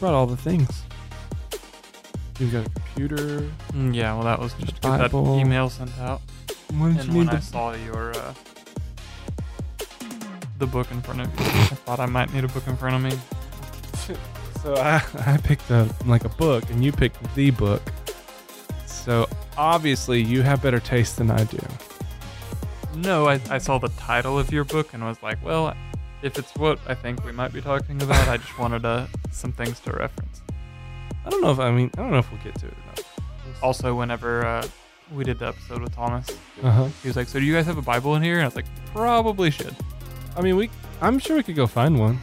you brought all the things. You've got a computer. Mm, yeah, well, that was just to that email sent out. When And when I saw your uh, the book in front of you, I thought I might need a book in front of me. So I, I picked a like a book, and you picked the book. So obviously, you have better taste than I do. No, I, I saw the title of your book and was like, well, if it's what I think we might be talking about, I just wanted uh, some things to reference. I don't know if I mean I don't know if we'll get to it or not. Also, whenever uh, we did the episode with Thomas, Uh huh. he was like, so do you guys have a Bible in here? And I was like, probably should. I mean, we. I'm sure we could go find one.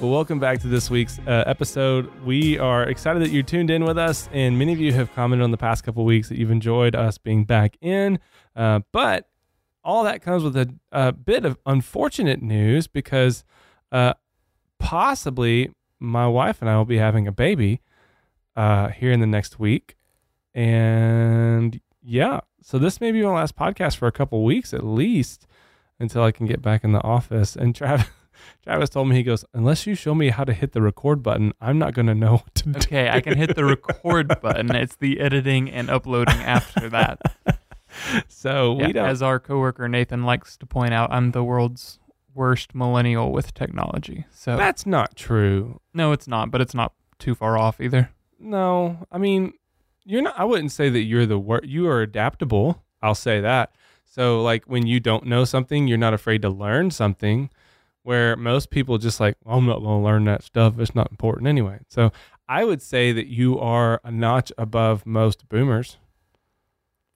Well, welcome back to this week's uh, episode. We are excited that you're tuned in with us, and many of you have commented on the past couple weeks that you've enjoyed us being back in. Uh, but all that comes with a, a bit of unfortunate news because uh, possibly my wife and I will be having a baby uh, here in the next week. And yeah, so this may be my last podcast for a couple weeks at least until I can get back in the office. And Travis, Travis told me, he goes, unless you show me how to hit the record button, I'm not going to know what to do. Okay, I can hit the record button. It's the editing and uploading after that. So Yeah, we don't. as our coworker Nathan likes to point out, I'm the world's worst millennial with technology. So that's not true. no, it's not, but it's not too far off either. No, I mean, you're not. I wouldn't say that you're the worst. You are adaptable. I'll say that. So, like when you don't know something, you're not afraid to learn something. Where most people just like, well, I'm not going to learn that stuff. It's not important anyway. So, I would say that you are a notch above most boomers.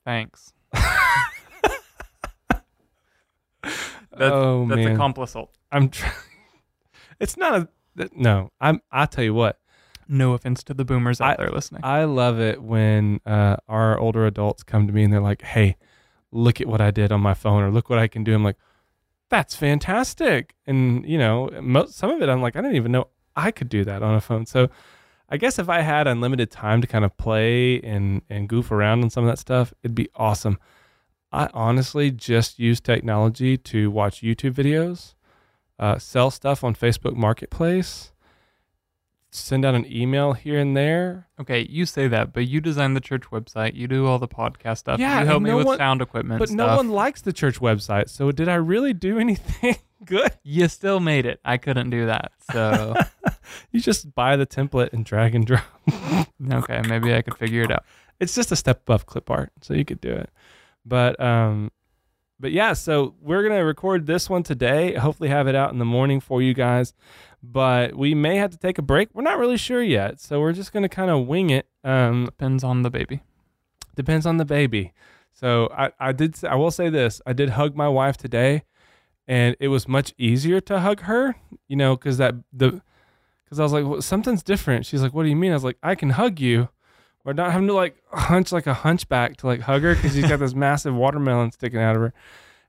Thanks. That's, oh that's man, a compliment. I'm. Try- it's not a. th- No, I'm. I tell you what. No offense to the boomers out I- there listening. I love it when uh, our older adults come to me and they're like, "Hey, look at what I did on my phone, or look what I can do." I'm like, "That's fantastic!" And you know, mo- some of it, I'm like, I didn't even know I could do that on a phone. So, I guess if I had unlimited time to kind of play and and goof around on some of that stuff, it'd be awesome. I honestly just use technology to watch YouTube videos, uh, sell stuff on Facebook Marketplace, send out an email here and there. okay, you say that, but you design the church website. You do all the podcast stuff. Yeah, you help and me with one- sound equipment. But no one likes the church website. So did I really do anything good? You still made it. I couldn't do that. So You just buy the template and drag and drop. okay, maybe I could figure it out. It's just a step above clip art, so you could do it. But um but yeah, so we're gonna record this one today. Hopefully have it out in the morning for you guys. But we may have to take a break. We're not really sure yet. So we're just gonna kind of wing it. Um Depends on the baby. depends on the baby. So I, I did I will say this. I did hug my wife today and it was much easier to hug her, you know, cuz that the cuz I was like well, something's different. She's like, "What do you mean?" I was like, "I can hug you." Or not having to like hunch like a hunchback to like hug her cuz she's got this massive watermelon sticking out of her.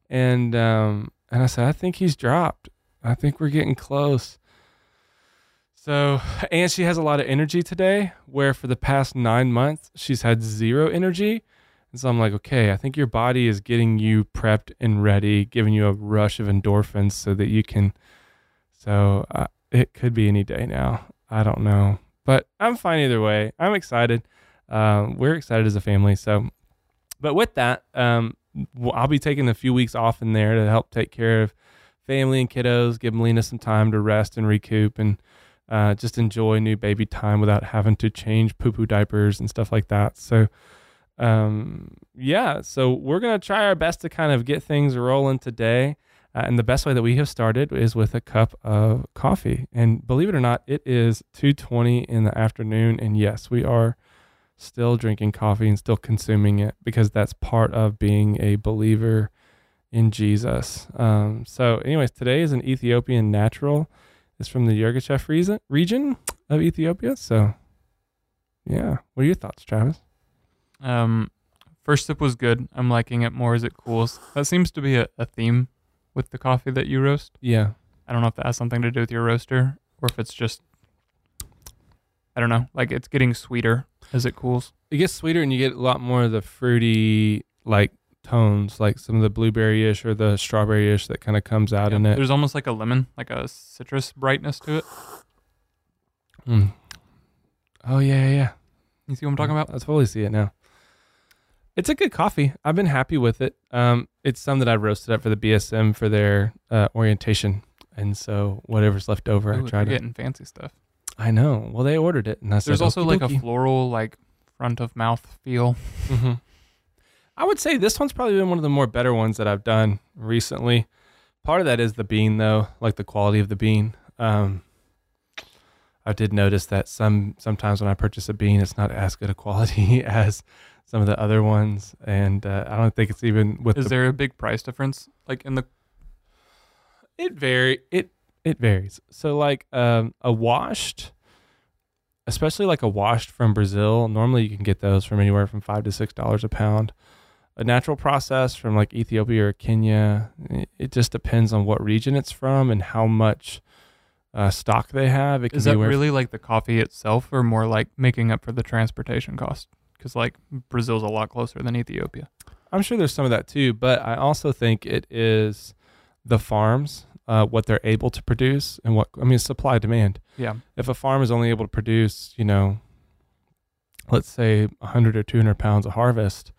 And um and I said, "I think he's dropped. I think we're getting close." So, and she has a lot of energy today, where for the past nine months, she's had zero energy. And so I'm like, okay, I think your body is getting you prepped and ready, giving you a rush of endorphins so that you can. So uh, it could be any day now. I don't know. But I'm fine either way. I'm excited. Um, we're excited as a family. So, but with that, um, I'll be taking a few weeks off in there to help take care of family and kiddos, give Melina some time to rest and recoup and uh, just enjoy new baby time without having to change poo poo diapers and stuff like that. So, um, yeah, so we're going to try our best to kind of get things rolling today. Uh, and the best way that we have started is with a cup of coffee. And believe it or not, it is 2:20 in the afternoon and yes, we are still drinking coffee and still consuming it because that's part of being a believer in Jesus. Um, so anyways, today is an Ethiopian natural. It's from the Yirgacheffe region, region of Ethiopia. So yeah, what are your thoughts, Travis? Um, first sip was good. I'm liking it more as it cools. That seems to be a, a theme with the coffee that you roast. Yeah. I don't know if that has something to do with your roaster or if it's just, I don't know, like it's getting sweeter as it cools. it gets sweeter and you get a lot more of the fruity like tones, like some of the blueberry ish or the strawberry ish that kind of comes out Yeah, in it. There's almost like a lemon, like a citrus brightness to it. Mm. Oh yeah, yeah, yeah. You see what I'm talking about? I totally see it now. It's a good coffee. I've been happy with it. Um, it's some that I roasted up for the BSM for their uh, orientation, and so whatever's left over, Ooh, I try to. getting fancy stuff. I know. Well, they ordered it, and I said, There's also like a floral, like front of mouth feel. Mhm. I would say this one's probably been one of the more better ones that I've done recently. Part of that is the bean, though, like the quality of the bean. Um, I did notice that some sometimes when I purchase a bean, it's not as good a quality as some of the other ones, and uh, I don't think it's even with Is the. there a big price difference, like in the? it vary it it varies. So like um, a washed, especially like a washed from Brazil, normally you can get those from anywhere from five to six dollars a pound. A natural process from like Ethiopia or Kenya, it- just depends on what region it's from and how much uh, stock they have. It Is that really like the coffee itself, or more like making up for the transportation cost? Because like Brazil's a lot closer than Ethiopia. I'm sure there's some of that too, but I also think it is the farms, uh, what they're able to produce, and what I mean, supply demand. Yeah. if a farm is only able to produce, you know, let's say 100 or 200 pounds of harvest,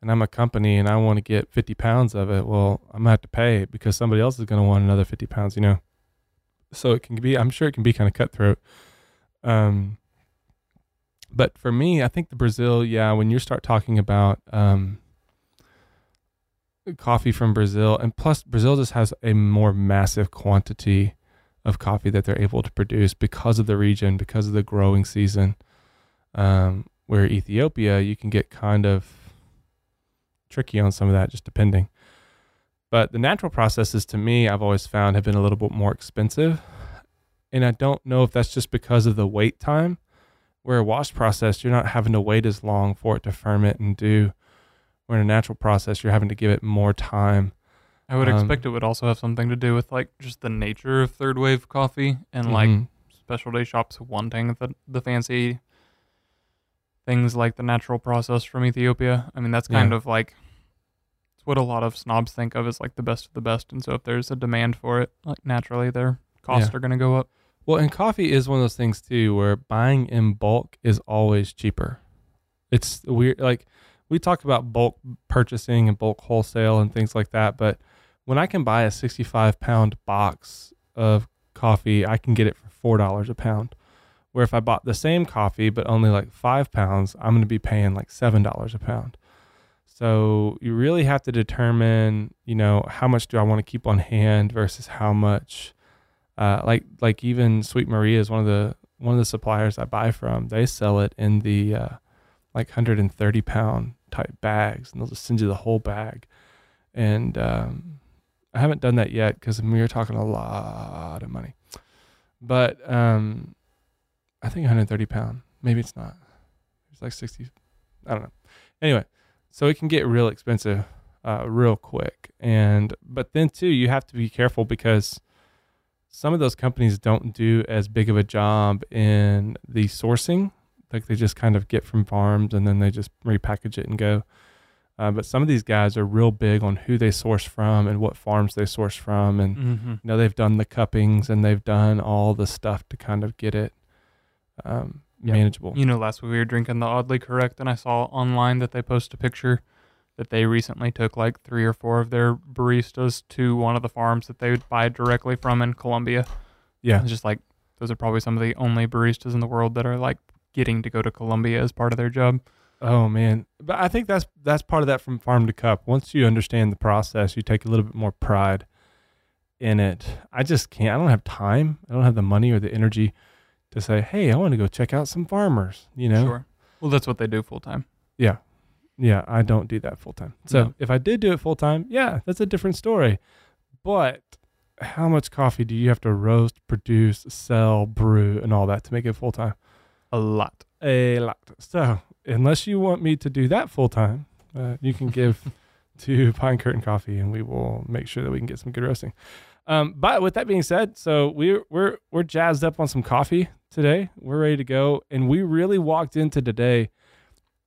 and I'm a company and I want to get 50 pounds of it, well, I'm gonna have to pay because somebody else is going to want another 50 pounds, you know. So it can be, I'm sure it can be kind of cutthroat. Um, but for me, I think the Brazil, yeah, when you start talking about um, coffee from Brazil, and plus Brazil just has a more massive quantity of coffee that they're able to produce because of the region, because of the growing season. Um, where Ethiopia, you can get kind of tricky on some of that, just depending. But the natural processes, to me, I've always found have been a little bit more expensive, and I don't know if that's just because of the wait time. Where a wash process, you're not having to wait as long for it to ferment and do. Where in a natural process, you're having to give it more time. I would Um, expect it would also have something to do with like just the nature of third wave coffee and like Mhm. specialty shops wanting the the fancy things like the natural process from Ethiopia. I mean, that's kind Yeah. of like it's what a lot of snobs think of as like the best of the best. And so if there's a demand for it, like naturally their costs Yeah. are going to go up. Well, and coffee is one of those things too, where buying in bulk is always cheaper. It's weird. Like we talk about bulk purchasing and bulk wholesale and things like that, but when I can buy a 65 pound box of coffee, I can get it for four dollars a pound. Where if I bought the same coffee but only like five pounds, I'm going to be paying like seven dollars a pound. So you really have to determine, you know, how much do I want to keep on hand versus how much uh, like like even Sweet Maria is one of the one of the suppliers I buy from. They sell it in the uh, like 130 pound type bags, and they'll just send you the whole bag. And um, I haven't done that yet because we were talking a lot of money. But um, I think 130 pound. Maybe it's not. It's like 60. I don't know. Anyway, so it can get real expensive uh, real quick. And but then too, you have to be careful because some of those companies don't do as big of a job in the sourcing. Like they just kind of get from farms and then they just repackage it and go. Uh, but some of these guys are real big on who they source from and what farms they source from, and Mm-hmm. you know they've done the cuppings and they've done all the stuff to kind of get it um, Yep. manageable. You know, last week we were drinking the Oddly Correct, and I saw online that they post a picture that they recently took like three or four of their baristas to one of the farms that they would buy directly from in Colombia. Yeah, It's just like those are probably some of the only baristas in the world that are like getting to go to Colombia as part of their job. Oh man, but I think that's that's part of that from farm to cup. Once you understand the process, you take a little bit more pride in it. I just can't. I don't have time. I don't have the money or the energy to say, "Hey, I want to go check out some farmers." You know? Sure. Well, that's what they do full time. Yeah, yeah. I don't do that full time. So No. if I did do it full time, yeah, that's a different story. But how much coffee do you have to roast, produce, sell, brew, and all that to make it full time? A lot. a lot. So unless you want me to do that full time, uh, you can give to Pine Curtain Coffee, and we will make sure that we can get some good roasting. Um, but with that being said, so we're we're we're jazzed up on some coffee today. We're ready to go, and we really walked into today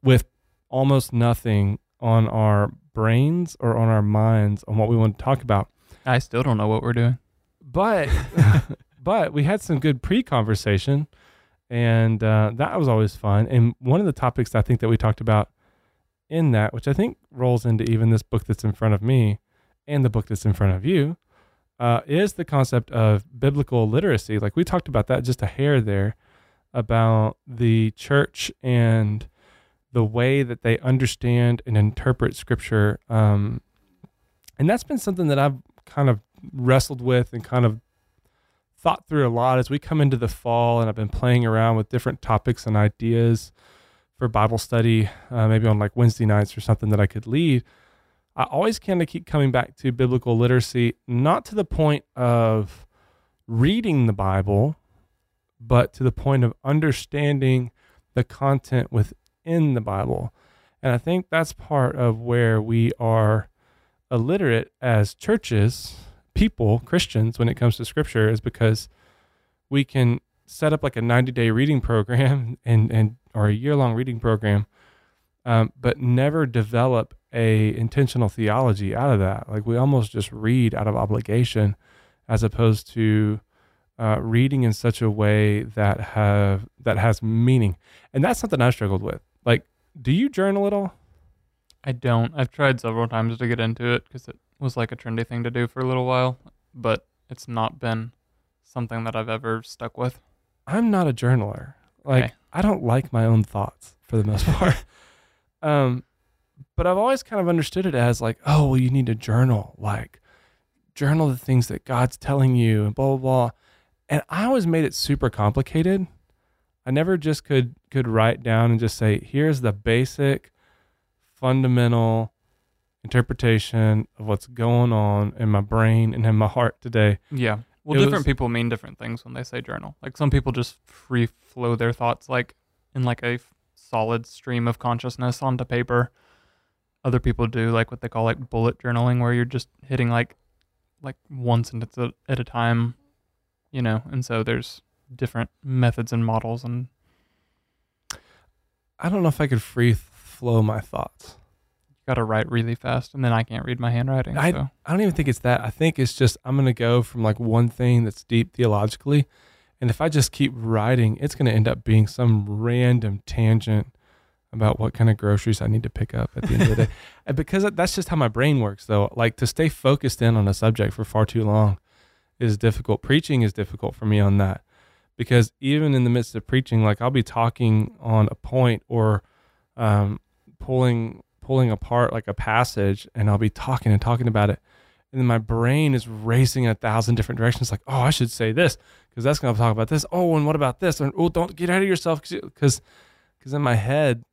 with almost nothing on our brains or on our minds on what we want to talk about. I still don't know what we're doing. But but we had some good pre-conversation, and uh, that was always fun. And one of the topics I think that we talked about in that, which I think rolls into even this book that's in front of me and the book that's in front of you, uh, is the concept of biblical literacy. Like we talked about that just a hair there about the church and the way that they understand and interpret scripture. Um, and that's been something that I've kind of wrestled with and kind of thought through a lot as we come into the fall. And I've been playing around with different topics and ideas for Bible study, uh, maybe on like Wednesday nights or something that I could lead. I always kind of keep coming back to biblical literacy, not to the point of reading the Bible, but to the point of understanding the content within the Bible. And I think that's part of where we are illiterate as churches, people, Christians, when it comes to scripture, is because we can set up like a 90 day reading program and, and or a year long reading program, um, but never develop a intentional theology out of that. Like we almost just read out of obligation as opposed to uh, reading in such a way that have that has meaning, and that's something I struggled with. Like, do you journal at all? I don't. I've tried several times to get into it because it was like a trendy thing to do for a little while, but it's not been something that I've ever stuck with. I'm not a journaler. Like, Okay. I don't like my own thoughts for the most part. um, but I've always kind of understood it as like, oh, well, you need to journal, like journal the things that God's telling you and blah blah blah. And I always made it super complicated. I never just could could write down and just say, here's the basic, fundamental interpretation of what's going on in my brain and in my heart today. Yeah. Well, It different was- people mean different things when they say journal. Like some people just free flow their thoughts like in like a solid stream of consciousness onto paper. Other people do like what they call like bullet journaling where you're just hitting like like one sentence at a time, you know. And so there's different methods and models and I don't know if I could free flow my thoughts. You got to write really fast and then I can't read my handwriting. I- so I don't even think it's that. I think it's just I'm going to go from like one thing that's deep theologically. And if I just keep writing, it's going to end up being some random tangent about what kind of groceries I need to pick up at the end of the day. And because that's just how my brain works, though. Like to stay focused in on a subject for far too long is difficult. Preaching is difficult for me on that because even in the midst of preaching, like I'll be talking on a point or um, pulling pulling apart like a passage, and I'll be talking and talking about it, and then my brain is racing in a thousand different directions. Like, oh, I should say this because that's going to talk about this. Oh, and what about this? And oh, don't get ahead of yourself because because in my head,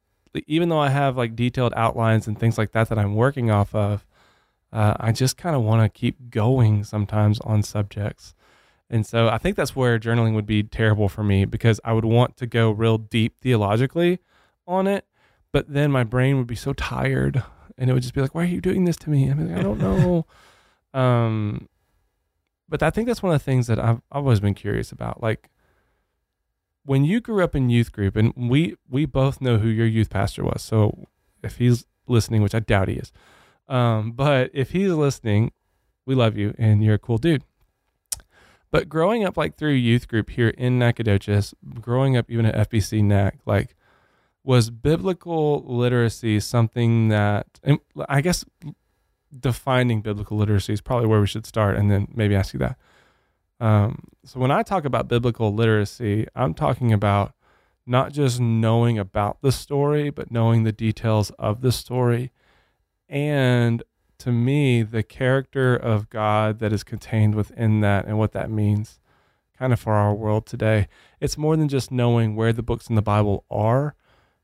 even though I have like detailed outlines and things like that that I'm working off of, uh, I just kind of want to keep going sometimes on subjects. And so I think that's where journaling would be terrible for me because I would want to go real deep theologically on it, but then my brain would be so tired and it would just be like, why are you doing this to me? I mean, I don't know. um, but I think that's one of the things that I've, I've always been curious about. Like when you grew up in youth group and we, we both know who your youth pastor was. So if he's listening, which I doubt he is, um, but if he's listening, we love you and you're a cool dude. But growing up like through youth group here in Nacogdoches, growing up even at FBC NAC, like was biblical literacy something that I guess defining biblical literacy is probably where we should start and then maybe ask you that. Um, so when I talk about biblical literacy, I'm talking about not just knowing about the story, but knowing the details of the story and to me, the character of God that is contained within that and what that means kind of for our world today. It's more than just knowing where the books in the Bible are,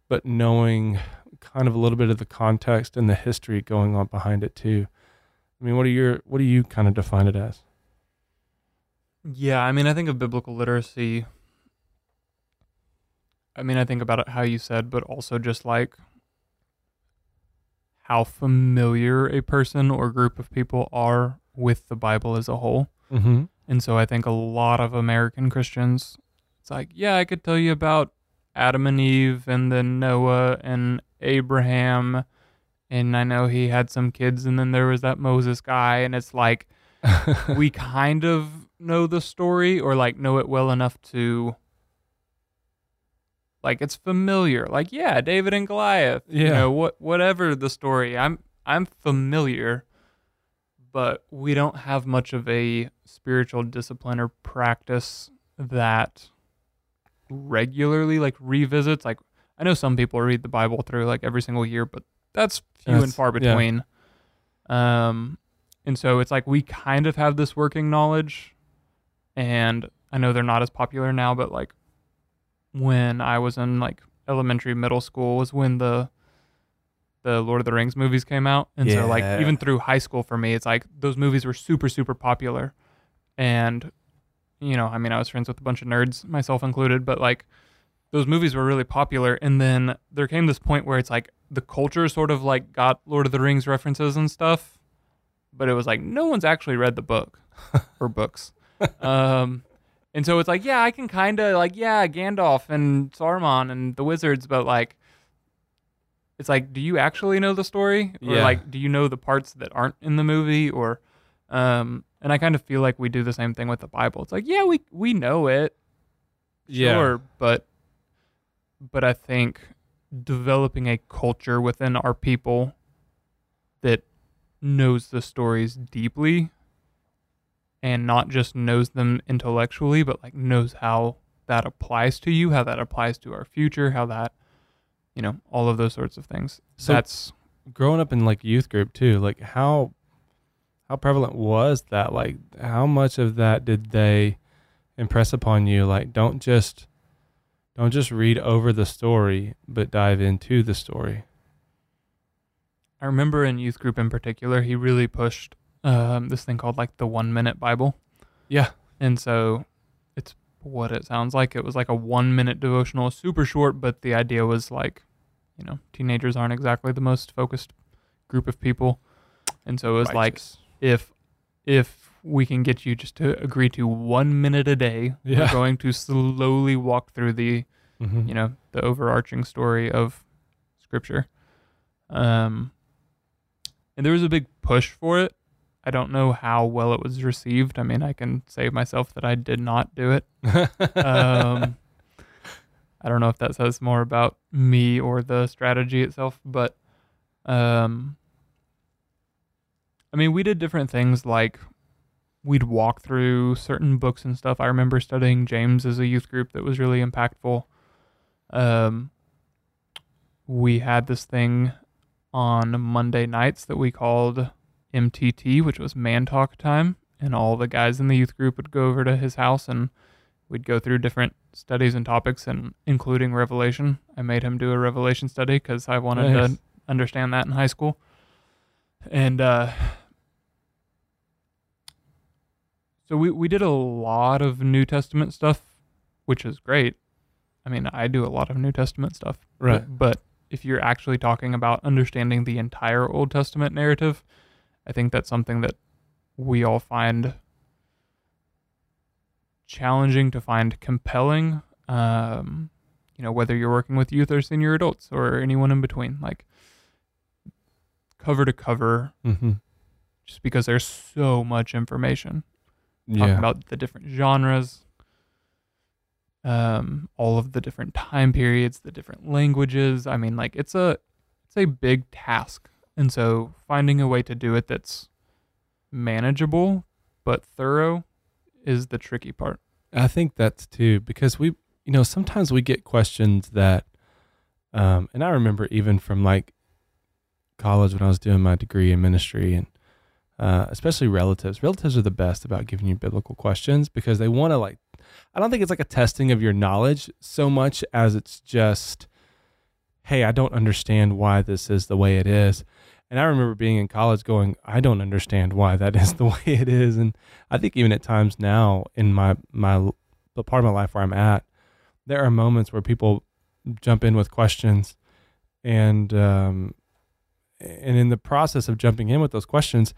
but knowing kind of a little bit of the context and the history going on behind it too. I mean, what are your what do you kind of define it as? Yeah, I mean, I think of biblical literacy. I mean, I think about it how you said, but also just like how familiar a person or group of people are with the Bible as a whole. Mm-hmm. And so I think a lot of American Christians, it's like, yeah, I could tell you about Adam and Eve and then Noah and Abraham and I know he had some kids, and then there was that Moses guy, and it's like we kind of know the story or like know it well enough to like it's familiar. Like yeah, David and Goliath. You Yeah. know what whatever the story. I'm I'm familiar, but we don't have much of a spiritual discipline or practice that regularly like revisits like I know some people read the Bible through like every single year, but that's few and That's- far yeah. between. Um and so it's like we kind of have this working knowledge and I know they're not as popular now, but like when I was in like elementary, middle school was when the the Lord of the Rings movies came out. And so like even through high school for me, it's like those movies were super, super popular. And you know, I mean I was friends with a bunch of nerds, myself included, but like those movies were really popular and then there came this point where it's like the culture sort of like got Lord of the Rings references and stuff, but it was like no one's actually read the book or books. Um and so it's like, yeah, I can kind of like, yeah, Gandalf and Saruman and the wizards, but like, it's like, do you actually know the story, or Yeah. like, do you know the parts that aren't in the movie, or, um, and I kind of feel like we do the same thing with the Bible. It's like, yeah, we we know it, yeah. sure, but, but I think developing a culture within our people that knows the stories deeply and not just knows them intellectually, but like knows how that applies to you, how that applies to our future, how that, you know, all of those sorts of things. So- That's growing up in like youth group too, like how how prevalent was that? Like how much of that did they impress upon you? Like don't just don't just read over the story, but dive into the story. I remember in youth group in particular, he really pushed um, this thing called like the one minute Bible. Yeah. And so it's what it sounds like. It was like a one minute devotional, super short, but the idea was like, you know, teenagers aren't exactly the most focused group of people. And so it was like, Righteous. If if we can get you just to agree to one minute a day, we're going to slowly walk through the Mhm. you know the overarching story of scripture. Um and there was a big push for it. I don't know how well it was received. I mean i can say myself that i did not do it. Um i don't know if that says more about me or the strategy itself but um i mean we did different things like we'd walk through certain books and stuff. I remember studying james as a youth group that was really impactful. Um we had this thing on monday nights that we called mtt which was man talk time and all the guys in the youth group would go over to his house and we'd go through different studies and topics and including revelation. I made him do a revelation study because i wanted Nice. to understand that in high school. And uh so we, we did a lot of new testament stuff which is great i mean i do a lot of new testament stuff but- Right. but if you're actually talking about understanding the entire old testament narrative i think that's something that we all find challenging to find compelling um you know whether you're working with youth or senior adults or anyone in between like cover to cover Mhm. just because there's so much information talking Yeah. about the different genres um all of the different time periods the different languages. I mean like it's a it's a big task. And so finding a way to do it that's manageable but thorough is the tricky part. I think that's too because we, you know, sometimes we get questions that, um, and I remember even from like college when I was doing my degree in ministry and uh, especially relatives. Relatives are the best about giving you biblical questions because they want to like. I don't think it's like a testing of your knowledge so much as it's just, hey, I don't understand why this is the way it is. And I remember being in college going, I don't understand why that is the way it is. And I think even at times now in my my the part of my life where I'm at, there are moments where people jump in with questions, and um, and in the process of jumping in with those questions,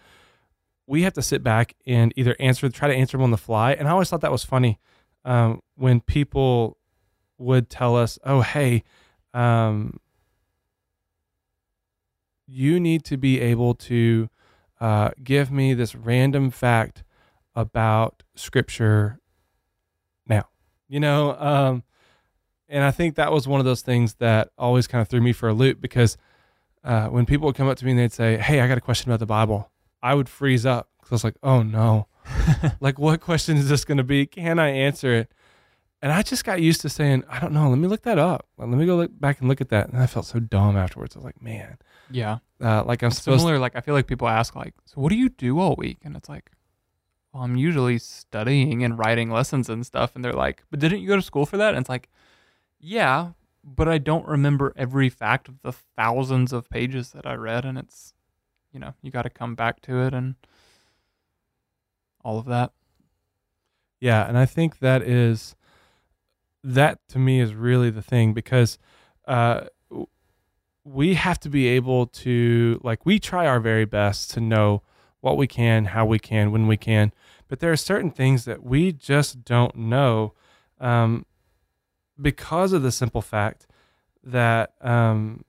we have to sit back and either answer, try to answer them on the fly. And I always thought that was funny um, when people would tell us, "Oh, hey." Um, you need to be able to uh, give me this random fact about scripture now. You know, um, and I think that was one of those things that always kind of threw me for a loop because uh, when people would come up to me and they'd say, Hey, I got a question about the Bible, I would freeze up because I was like, Oh no. like, what question is this going to be? Can I answer it? And I just got used to saying, I don't know. Let me look that up. Let me go look back and look at that. And I felt so dumb afterwards. I was like, man, Yeah. uh, like I'm supposed Similar, like I feel like people ask, like, so what do you do all week? And it's like, well, I'm usually studying and writing lessons and stuff. And they're like, but didn't you go to school for that? And it's like, yeah, but I don't remember every fact of the thousands of pages that I read. And it's, you know, you got to come back to it and all of that. Yeah, and I think that is that to me is really the thing because uh, we have to be able to like we try our very best to know what we can, how we can, when we can, but there are certain things that we just don't know um, because of the simple fact that um,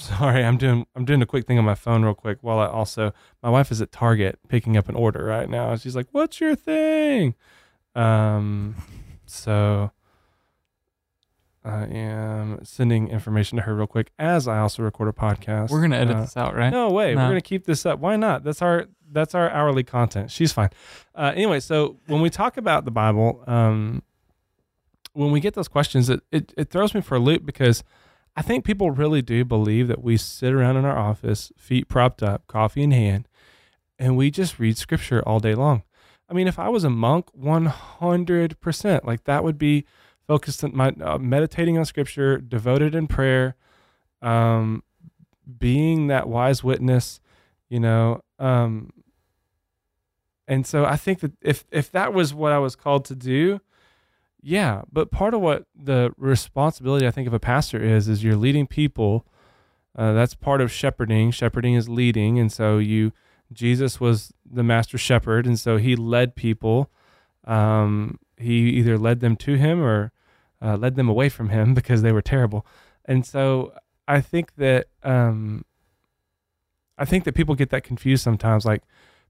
sorry i'm doing i'm doing a quick thing on my phone real quick while i also my wife is at target picking up an order right now she's like what's your thing um so i am sending information to her real quick as i also record a podcast We're going to edit Uh, this out, right? no way. No. We're gonna keep this up. Why not? That's our that's our hourly content. She's fine. Uh, anyway, so when we talk about the Bible, um, when we get those questions, it, it it throws me for a loop because I think people really do believe that we sit around in our office, feet propped up, coffee in hand, and we just read scripture all day long. I mean, if I was a monk, one hundred percent, like that would be focused on my uh, meditating on scripture, devoted in prayer, um, being that wise witness, you know. Um, and so I think that if if that was what I was called to do, yeah. But part of what the responsibility I think of a pastor is is you're leading people. Uh, that's part of shepherding. Shepherding is leading, and so you Jesus was the master shepherd, and so he led people. Um, he either led them to him or uh, led them away from him because they were terrible. And so I think that um, I think that people get that confused sometimes. Like,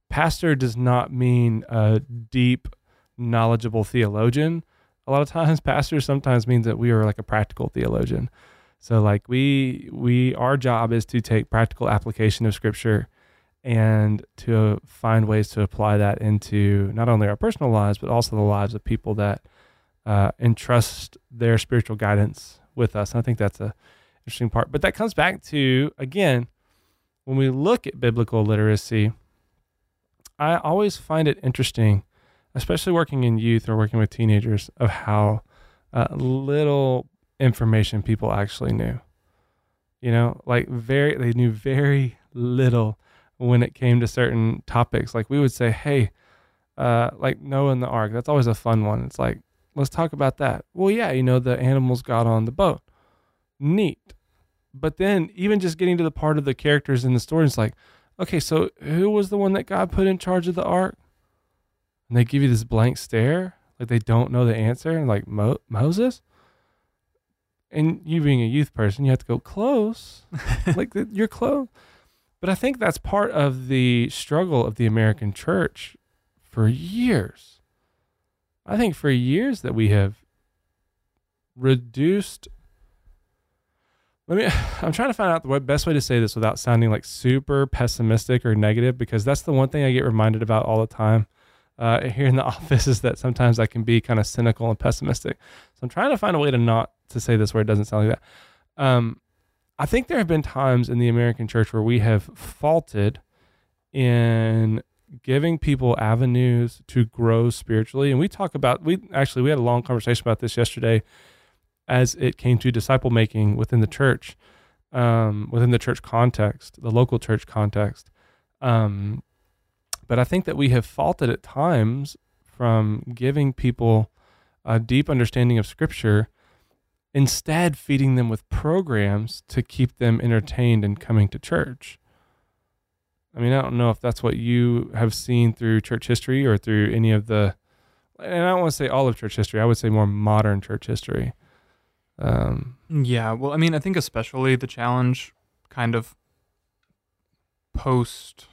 pastor does not mean a deep, knowledgeable theologian. A lot of times, pastor sometimes means that we are like a practical theologian. So, like we we our job is to take practical application of Scripture and to find ways to apply that into not only our personal lives but also the lives of people that uh, entrust their spiritual guidance with us. And I think that's a interesting part. But that comes back to again when we look at biblical literacy. I always find it interesting, especially working in youth or working with teenagers, of how uh, little information people actually knew. You know, like very, they knew very little when it came to certain topics. Like we would say, hey, uh, like Noah and the ark, that's always a fun one. It's like, let's talk about that. Well, yeah, you know, the animals got on the boat. Neat. But then even just getting to the part of the characters in the story, it's like, okay, so who was the one that God put in charge of the ark? And they give you this blank stare, like they don't know the answer, and like Mo- Moses. And you being a youth person, you have to go close, like th- you're close. But I think that's part of the struggle of the American church for years. I think for years that we have reduced let me i'm trying to find out the best way to say this without sounding like super pessimistic or negative because that's the one thing i get reminded about all the time uh, here in the office is that sometimes i can be kind of cynical and pessimistic. So i'm trying to find a way to not to say this where it doesn't sound like that. Um, i think there have been times in the american church where we have faulted in giving people avenues to grow spiritually. And we talk about we actually we had a long conversation about this yesterday as it came to disciple making within the church, um, within the church context, the local church context. Um, but I think that we have faulted at times from giving people a deep understanding of Scripture, instead feeding them with programs to keep them entertained and coming to church. I mean, I don't know if that's what you have seen through church history or through any of the, and I don't want to say all of church history. I would say more modern church history. Um, Yeah, well, I mean, I think especially the challenge kind of post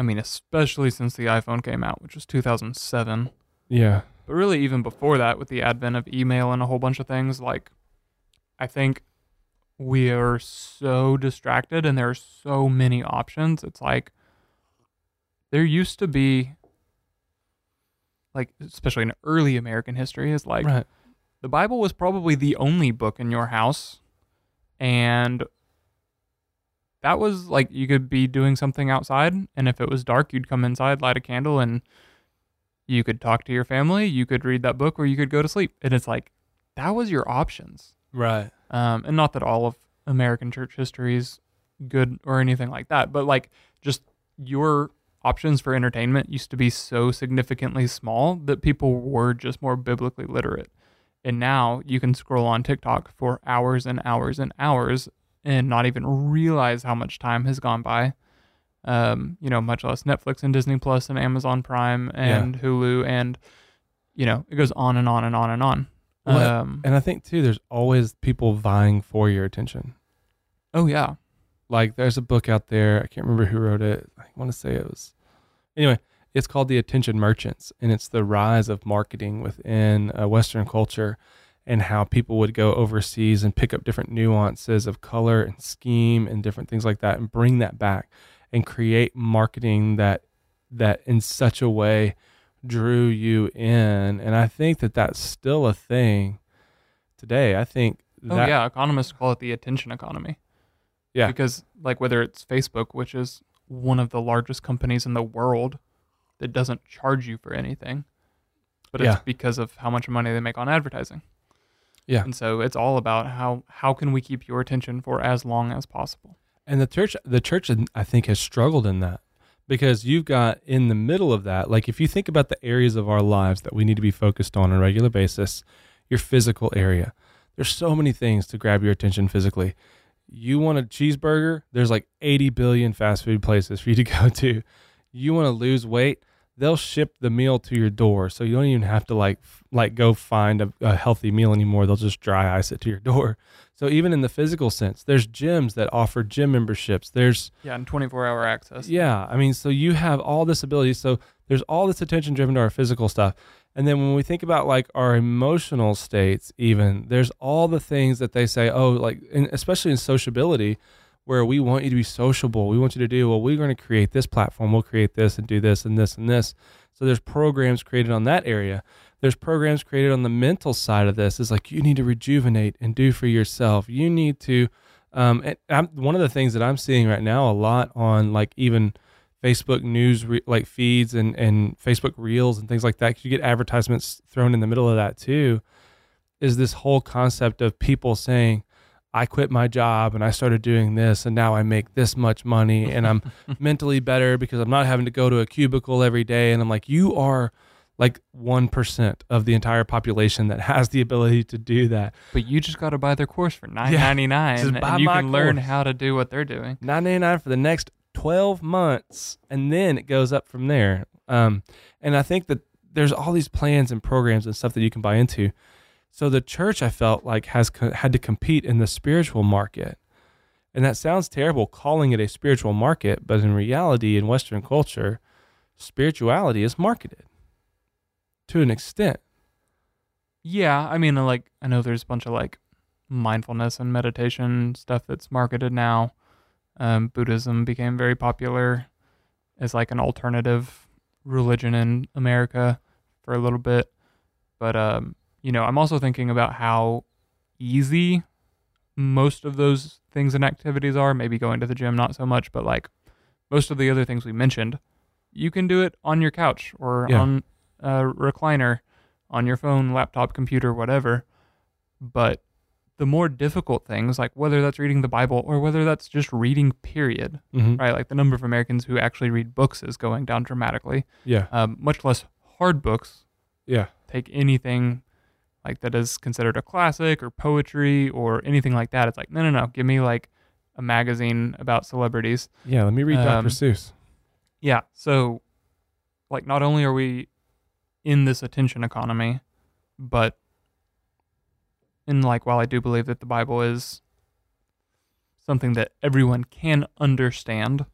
I mean, especially since the iPhone came out, which was 2007. Yeah. But really, even before that, with the advent of email and a whole bunch of things, like, I think we are so distracted and there are so many options. It's like there used to be, like, especially in early American history, is like right. the Bible was probably the only book in your house. And that was like you could be doing something outside. And if it was dark, you'd come inside, light a candle, and you could talk to your family. You could read that book or you could go to sleep. And it's like that was your options. Right. Um, and not that all of American church history is good or anything like that, but like just your options for entertainment used to be so significantly small that people were just more biblically literate. And now you can scroll on TikTok for hours and hours and hours and not even realize how much time has gone by. Um, you know, much less Netflix and Disney Plus and Amazon Prime and Hulu and you know, it goes on and on and on and on. Well, um, And I think too, there's always people vying for your attention. oh yeah. Like there's a book out there. I can't remember who wrote it. I want to say it was. Anyway, it's called The Attention Merchants, and it's the rise of marketing within uh, Western culture, and how people would go overseas and pick up different nuances of color and scheme and different things like that, and bring that back and create marketing that that in such a way drew you in. And I think that that's still a thing today. I think Oh that yeah, economists call it the attention economy. Yeah. Because like whether it's Facebook, which is one of the largest companies in the world that doesn't charge you for anything, but Yeah. it's because of how much money they make on advertising. Yeah. And so it's all about how how can we keep your attention for as long as possible. And the church, the church, I think, has struggled in that because you've got in the middle of that, like if you think about the areas of our lives that we need to be focused on on a regular basis, your physical area. There's so many things to grab your attention physically. You want a cheeseburger? There's like 80 billion fast food places for you to go to. You want to lose weight? They'll ship the meal to your door, so you don't even have to like like go find a, a healthy meal anymore. They'll just dry ice it to your door. So even in the physical sense, there's gyms that offer gym memberships. There's Yeah, and 24 hour access. yeah, I mean, so you have all this ability. So there's all this attention driven to our physical stuff. And then when we think about like our emotional states, even there's all the things that they say, oh, like, in, especially in sociability, where we want you to be sociable. We want you to do, well, we're going to create this platform. We'll create this and do this and this and this. So there's programs created on that area. There's programs created on the mental side of this. It's like you need to rejuvenate and do for yourself. You need to. Um, and I'm, one of the things that I'm seeing right now a lot on like even Facebook news re- like feeds and and Facebook Reels and things like that. 'cause you get advertisements thrown in the middle of that too. Is this whole concept of people saying, "I quit my job and I started doing this and now I make this much money and I'm mentally better because I'm not having to go to a cubicle every day." And I'm like, you are like one percent of the entire population that has the ability to do that. But you just got to buy their course for Yeah, 9.99 just buy and you can learn how to do what they're doing. nine ninety nine for the next twelve months, and then it goes up from there. Um, and I think that there's all these plans and programs and stuff that you can buy into. So the church, I felt like, has co- had to compete in the spiritual market, and that sounds terrible calling it a spiritual market, but in reality, in Western culture, spirituality is marketed to an extent. Yeah, I mean, uh, like I know there's a bunch of like mindfulness and meditation stuff that's marketed now. Um, Buddhism became very popular as like an alternative religion in America for a little bit, but um, you know, I'm also thinking about how easy most of those things and activities are. Maybe going to the gym, not so much, but like most of the other things we mentioned, you can do it on your couch or Yeah. on a recliner on your phone, laptop, computer, whatever. But the more difficult things, like whether that's reading the Bible or whether that's just reading, period, Mm-hmm. right? Like the number of Americans who actually read books is going down dramatically. Yeah, Um, much less hard books. yeah, Take anything like that is considered a classic or poetry or anything like that. It's like, no, no, no. Give me like a magazine about celebrities. yeah. Let me read Um, Dr. Seuss. Yeah. So, like, not only are we in this attention economy, but and like while I do believe that the Bible is something that everyone can understand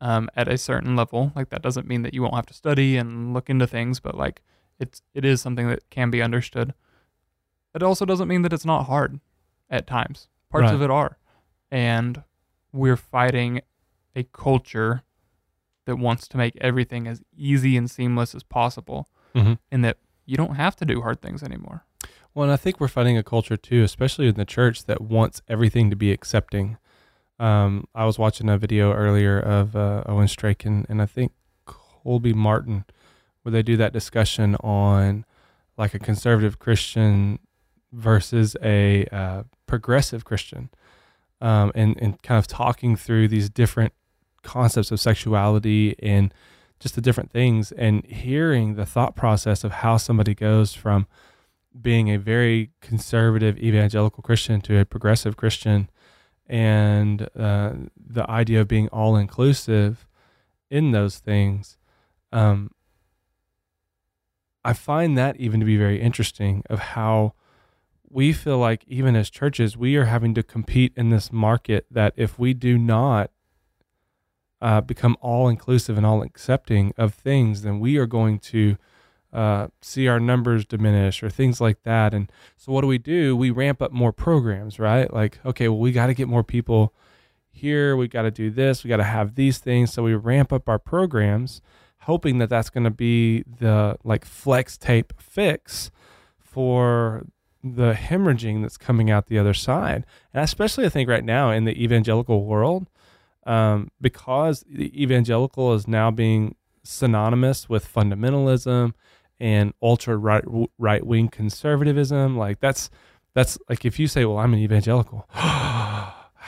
um, at a certain level, like that doesn't mean that you won't have to study and look into things, but like it's it is something that can be understood. It also doesn't mean that it's not hard at times. Parts Right. of it are. And we're fighting a culture that wants to make everything as easy and seamless as possible Mm-hmm. and that you don't have to do hard things anymore. Well, and I think we're fighting a culture too, especially in the church, that wants everything to be accepting. Um, I was watching a video earlier of uh, Owen Strachan and I think Colby Martin, where they do that discussion on like a conservative Christian versus a uh, progressive Christian, um, and and kind of talking through these different concepts of sexuality and just the different things, and hearing the thought process of how somebody goes from being a very conservative evangelical Christian to a progressive Christian, and uh, the idea of being all inclusive in those things. Um, I find that even to be very interesting of how we feel like even as churches we are having to compete in this market that if we do not uh, become all inclusive and all accepting of things then we are going to uh, see our numbers diminish or things like that. And so what do we do? We ramp up more programs right? Like okay well we got to get more people here. We got to do this. We got to have these things. So we ramp up our programs hoping that that's going to be the like flex tape fix for the hemorrhaging that's coming out the other side. And especially i think right now in the evangelical world um, because the evangelical is now being synonymous with fundamentalism and ultra right right wing conservatism like that's that's like if you say well i'm an evangelical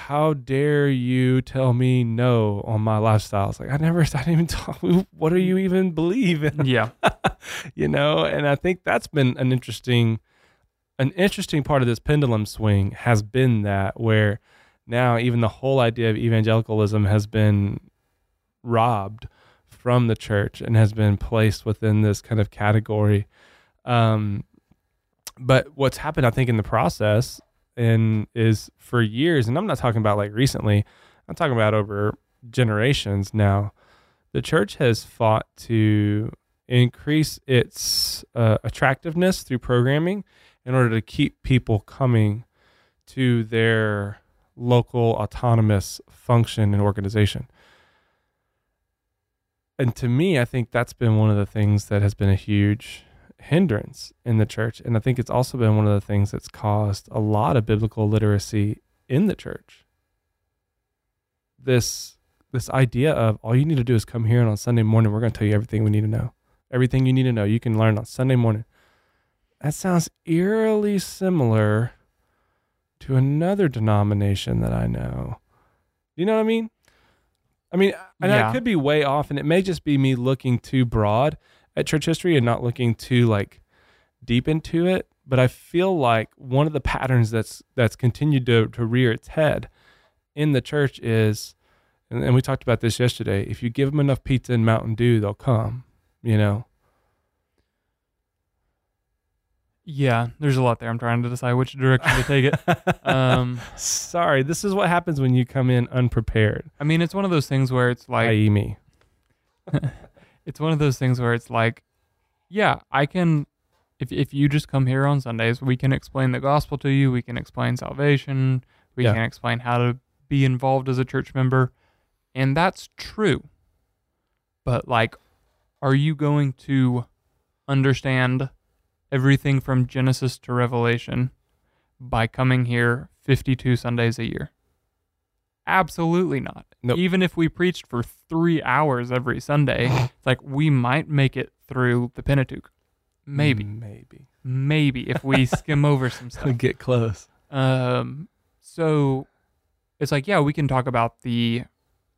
how dare you tell me no on my lifestyle? It's like i never i didn't even talk what do you even believe in? Yeah. you know and i think that's been an interesting an interesting part of this pendulum swing has been that where now even the whole idea of evangelicalism has been robbed from the church and has been placed within this kind of category. Um but what's happened i think in the process and is for years and i'm not talking about like recently i'm talking about over generations now the church has fought to increase its uh, attractiveness through programming in order to keep people coming to their local autonomous function and organization. And to me, I think that's been one of the things that has been a huge hindrance in the church. And I think it's also been one of the things that's caused a lot of biblical literacy in the church. This this idea of all you need to do is come here and on Sunday morning we're going to tell you everything we need to know. Everything you need to know, you can learn on Sunday morning. That sounds eerily similar to another denomination that I know. You know what I mean? I mean, and Yeah. I could be way off, and it may just be me looking too broad at church history and not looking too like deep into it. But I feel like one of the patterns that's that's continued to to rear its head in the church is, and, and we talked about this yesterday. If you give them enough pizza and Mountain Dew, they'll come. You know, Yeah. There's a lot there. I'm trying to decide which direction to take it. Um, Sorry, this is what happens when you come in unprepared, I mean, it's one of those things where it's like, i.e., me. it's one of those things where it's like, yeah, I can. If if you just come here on Sundays, we can explain the gospel to you. We can explain salvation. We Yeah. can explain how to be involved as a church member, and that's true. But like, are you going to understand everything from Genesis to Revelation by coming here 52 Sundays a year? Absolutely not. Nope. Even if we preached for three hours every Sunday, it's like we might make it through the Pentateuch. Maybe, maybe maybe if we skim over some stuff. get close. Um, so it's like, yeah, we can talk about the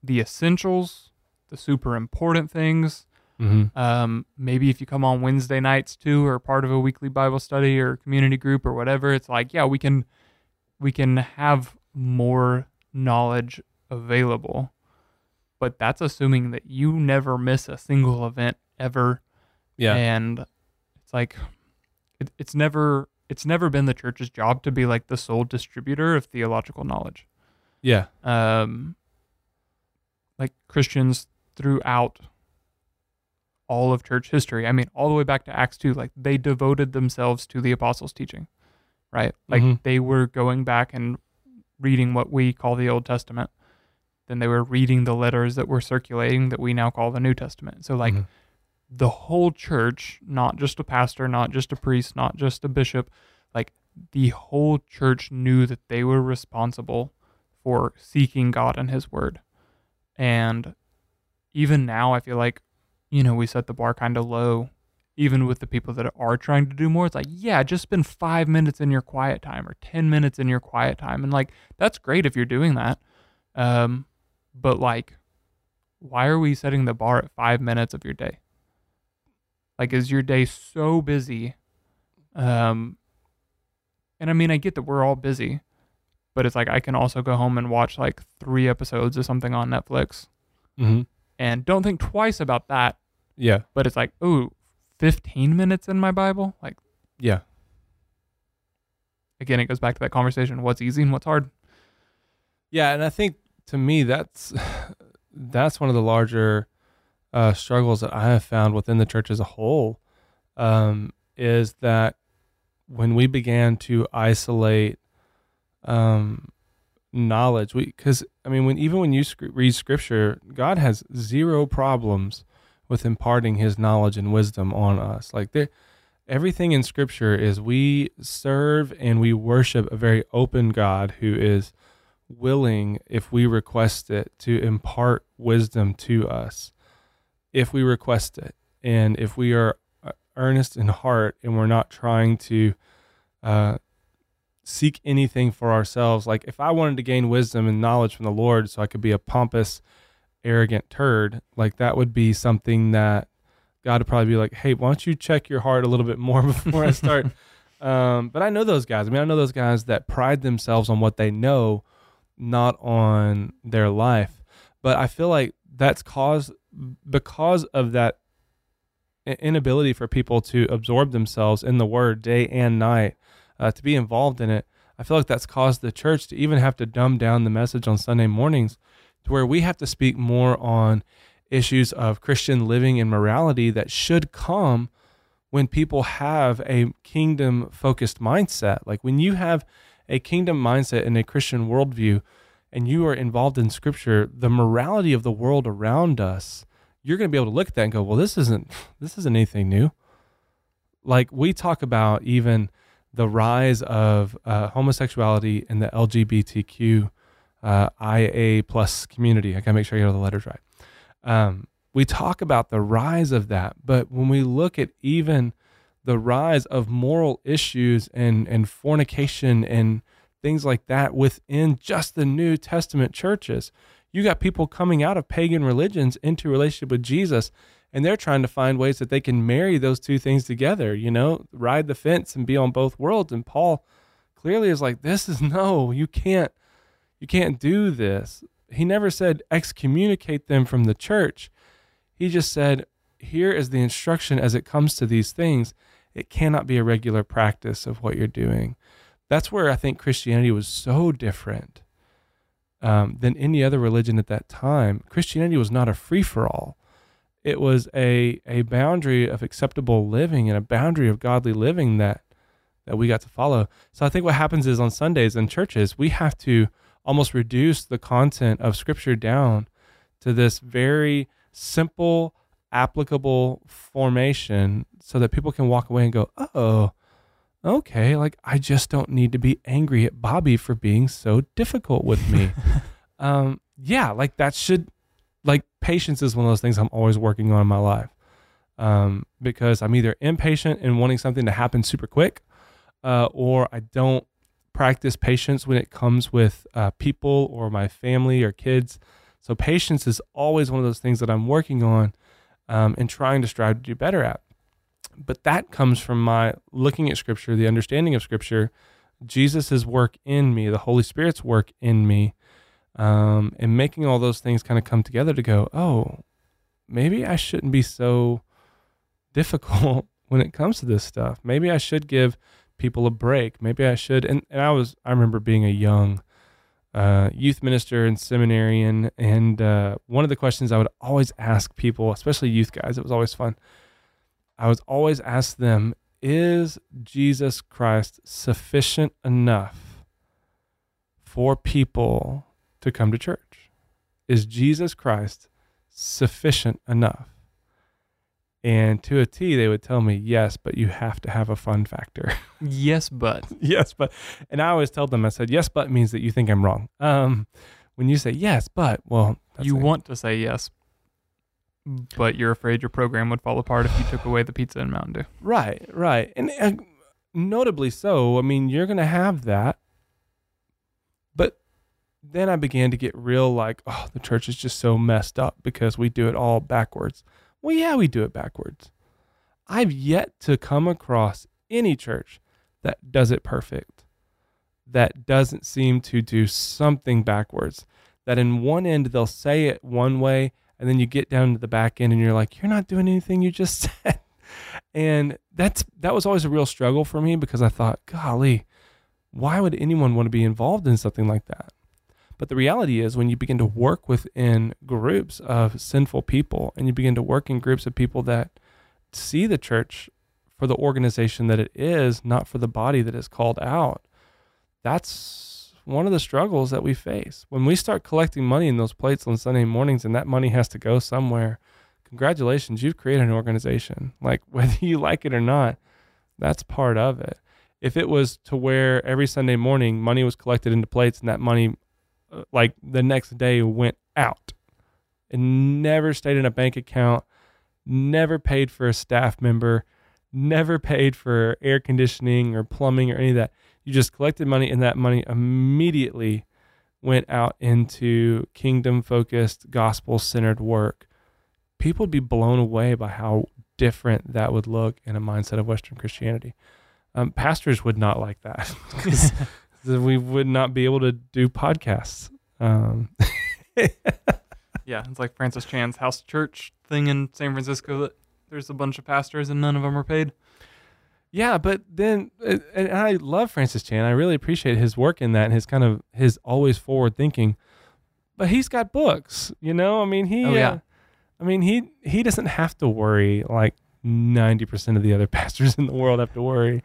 the essentials, the super important things. Mm-hmm. Um, maybe if you come on Wednesday nights too, or part of a weekly Bible study or community group or whatever, it's like, yeah, we can we can have more knowledge available. But that's assuming that you never miss a single event ever Yeah, and it's like it, it's never it's never been the church's job to be like the sole distributor of theological knowledge. Yeah. Um, like Christians throughout all of church history. I mean, all the way back to Acts 2, like they devoted themselves to the apostles' teaching, right? Like Mhm. they were going back and reading what we call the Old Testament. Then they were reading the letters that were circulating that we now call the New Testament. So, like, Mhm. the whole church, not just a pastor, not just a priest, not just a bishop, like the whole church knew that they were responsible for seeking God and His Word. And even now, I feel like, you know, we set the bar kind of low, even with the people that are trying to do more. It's like, yeah, just spend five minutes in your quiet time or 10 minutes in your quiet time. And like, that's great if you're doing that. Um, but like, why are we setting the bar at five minutes of your day? Like, is your day so busy? Um, and I mean, I get that we're all busy, but it's like I can also go home and watch like three episodes of something on Netflix Mhm. and don't think twice about that. Yeah. But it's like, ooh, 15 minutes in my Bible? Like, Yeah. again, it goes back to that conversation what's easy and what's hard. Yeah, and I think to me that's that's one of the larger uh, struggles that I have found within the church as a whole um, is that when we began to isolate um, knowledge, we because I mean when even when you sc- read scripture, God has zero problems with imparting His knowledge and wisdom on us. Like there, everything in scripture is we serve and we worship a very open God who is willing, if we request it, to impart wisdom to us, if we request it. And if we are uh, earnest in heart and we're not trying to uh, seek anything for ourselves, like if I wanted to gain wisdom and knowledge from the Lord so I could be a pompous, arrogant turd, like that would be something that God would probably be like, hey, why don't you check your heart a little bit more before I start? um, but I know those guys. I mean, I know those guys that pride themselves on what they know not on their life. But I feel like that's caused because of that inability for people to absorb themselves in the word day and night, uh, to be involved in it. I feel like that's caused the church to even have to dumb down the message on Sunday mornings to where we have to speak more on issues of Christian living and morality that should come when people have a kingdom focused mindset. Like when you have a kingdom mindset and a Christian worldview, and you are involved in scripture, the morality of the world around us, you're going to be able to look at that and go, well, this isn't, this isn't anything new. Like we talk about even the rise of uh, homosexuality in the LGBTQ uh, IA plus community. I got to make sure I get all the letters right. Um, we talk about the rise of that, but when we look at even the rise of moral issues and and fornication and things like that within just the New Testament churches. You got people coming out of pagan religions into relationship with Jesus, and they're trying to find ways that they can marry those two things together, you know, ride the fence and be on both worlds. And Paul clearly is like, this is no, you can't, you can't do this. He never said excommunicate them from the church. He just said, here is the instruction as it comes to these things. It cannot be a regular practice of what you're doing that's where I think Christianity was so different um, than any other religion at that time. Christianity was not a free for all. It was a a boundary of acceptable living and a boundary of godly living that that we got to follow. So I think what happens is on Sundays in churches we have to almost reduce the content of Scripture down to this very simple, applicable formation, so that people can walk away and go, "Oh." okay, like I just don't need to be angry at Bobby for being so difficult with me. um, yeah, like that should, like patience is one of those things I'm always working on in my life. Um, because I'm either impatient and wanting something to happen super quick, uh, or I don't practice patience when it comes with uh, people or my family or kids. So patience is always one of those things that I'm working on um, and trying to strive to do better at but that comes from my looking at scripture the understanding of scripture jesus' work in me the holy spirit's work in me um, and making all those things kind of come together to go oh maybe i shouldn't be so difficult when it comes to this stuff maybe i should give people a break. Maybe I should. And, and I was, I remember being a young uh, youth minister and seminarian. And uh, one of the questions I would always ask people, especially youth guys, it was always fun. I was always ask them, is Jesus Christ sufficient enough for people to come to church? Is Jesus Christ sufficient enough? And to a T, they would tell me, yes, but you have to have a fun factor. Yes, but yes, but, and I always tell them, I said, yes, but means that you think I'm wrong. Um, when you say yes, but, well, you it. want to say yes, but you're afraid your program would fall apart if you took away the pizza and Mountain Dew. Right, right. And uh, notably so. I mean, you're going to have that. But then I began to get real like, oh, the church is just so messed up because we do it all backwards. Well, yeah, we do it backwards. I've yet to come across any church that does it perfect, that doesn't seem to do something backwards, that in one end they'll say it one way, and then you get down to the back end and you're like, you're not doing anything you just said. And that's that was always a real struggle for me because I thought, golly, why would anyone want to be involved in something like that? But the reality is, when you begin to work within groups of sinful people and you begin to work in groups of people that see the church for the organization that it is, not for the body that is called out, that's one of the struggles that we face. When we start collecting money in those plates on Sunday mornings and that money has to go somewhere, congratulations, you've created an organization. Like, whether you like it or not, that's part of it. If it was to where every Sunday morning money was collected into plates and that money, like the next day, went out and never stayed in a bank account, never paid for a staff member, never paid for air conditioning or plumbing or any of that. You just collected money and that money immediately went out into kingdom focused, gospel centered work. People would be blown away by how different that would look in a mindset of Western Christianity. Um, pastors would not like that because we would not be able to do podcasts. Um, Yeah, it's like Francis Chan's house church thing in San Francisco that there's a bunch of pastors and none of them are paid. Yeah, but then uh, and I love Francis Chan. I really appreciate his work in that and his kind of his always forward thinking. But he's got books, you know? I mean, he Oh, yeah. uh, I mean, he he doesn't have to worry like 90% of the other pastors in the world have to worry.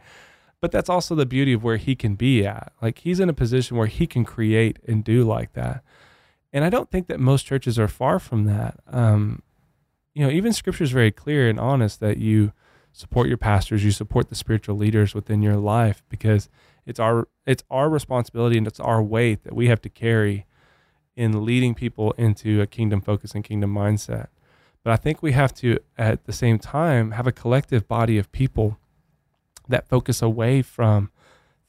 But that's also the beauty of where he can be at. Like he's in a position where he can create and do like that. And I don't think that most churches are far from that. Um, you know, even scripture is very clear and honest that you support your pastors, you support the spiritual leaders within your life because it's our it's our responsibility and it's our weight that we have to carry in leading people into a kingdom focus and kingdom mindset. But I think we have to at the same time have a collective body of people that focus away from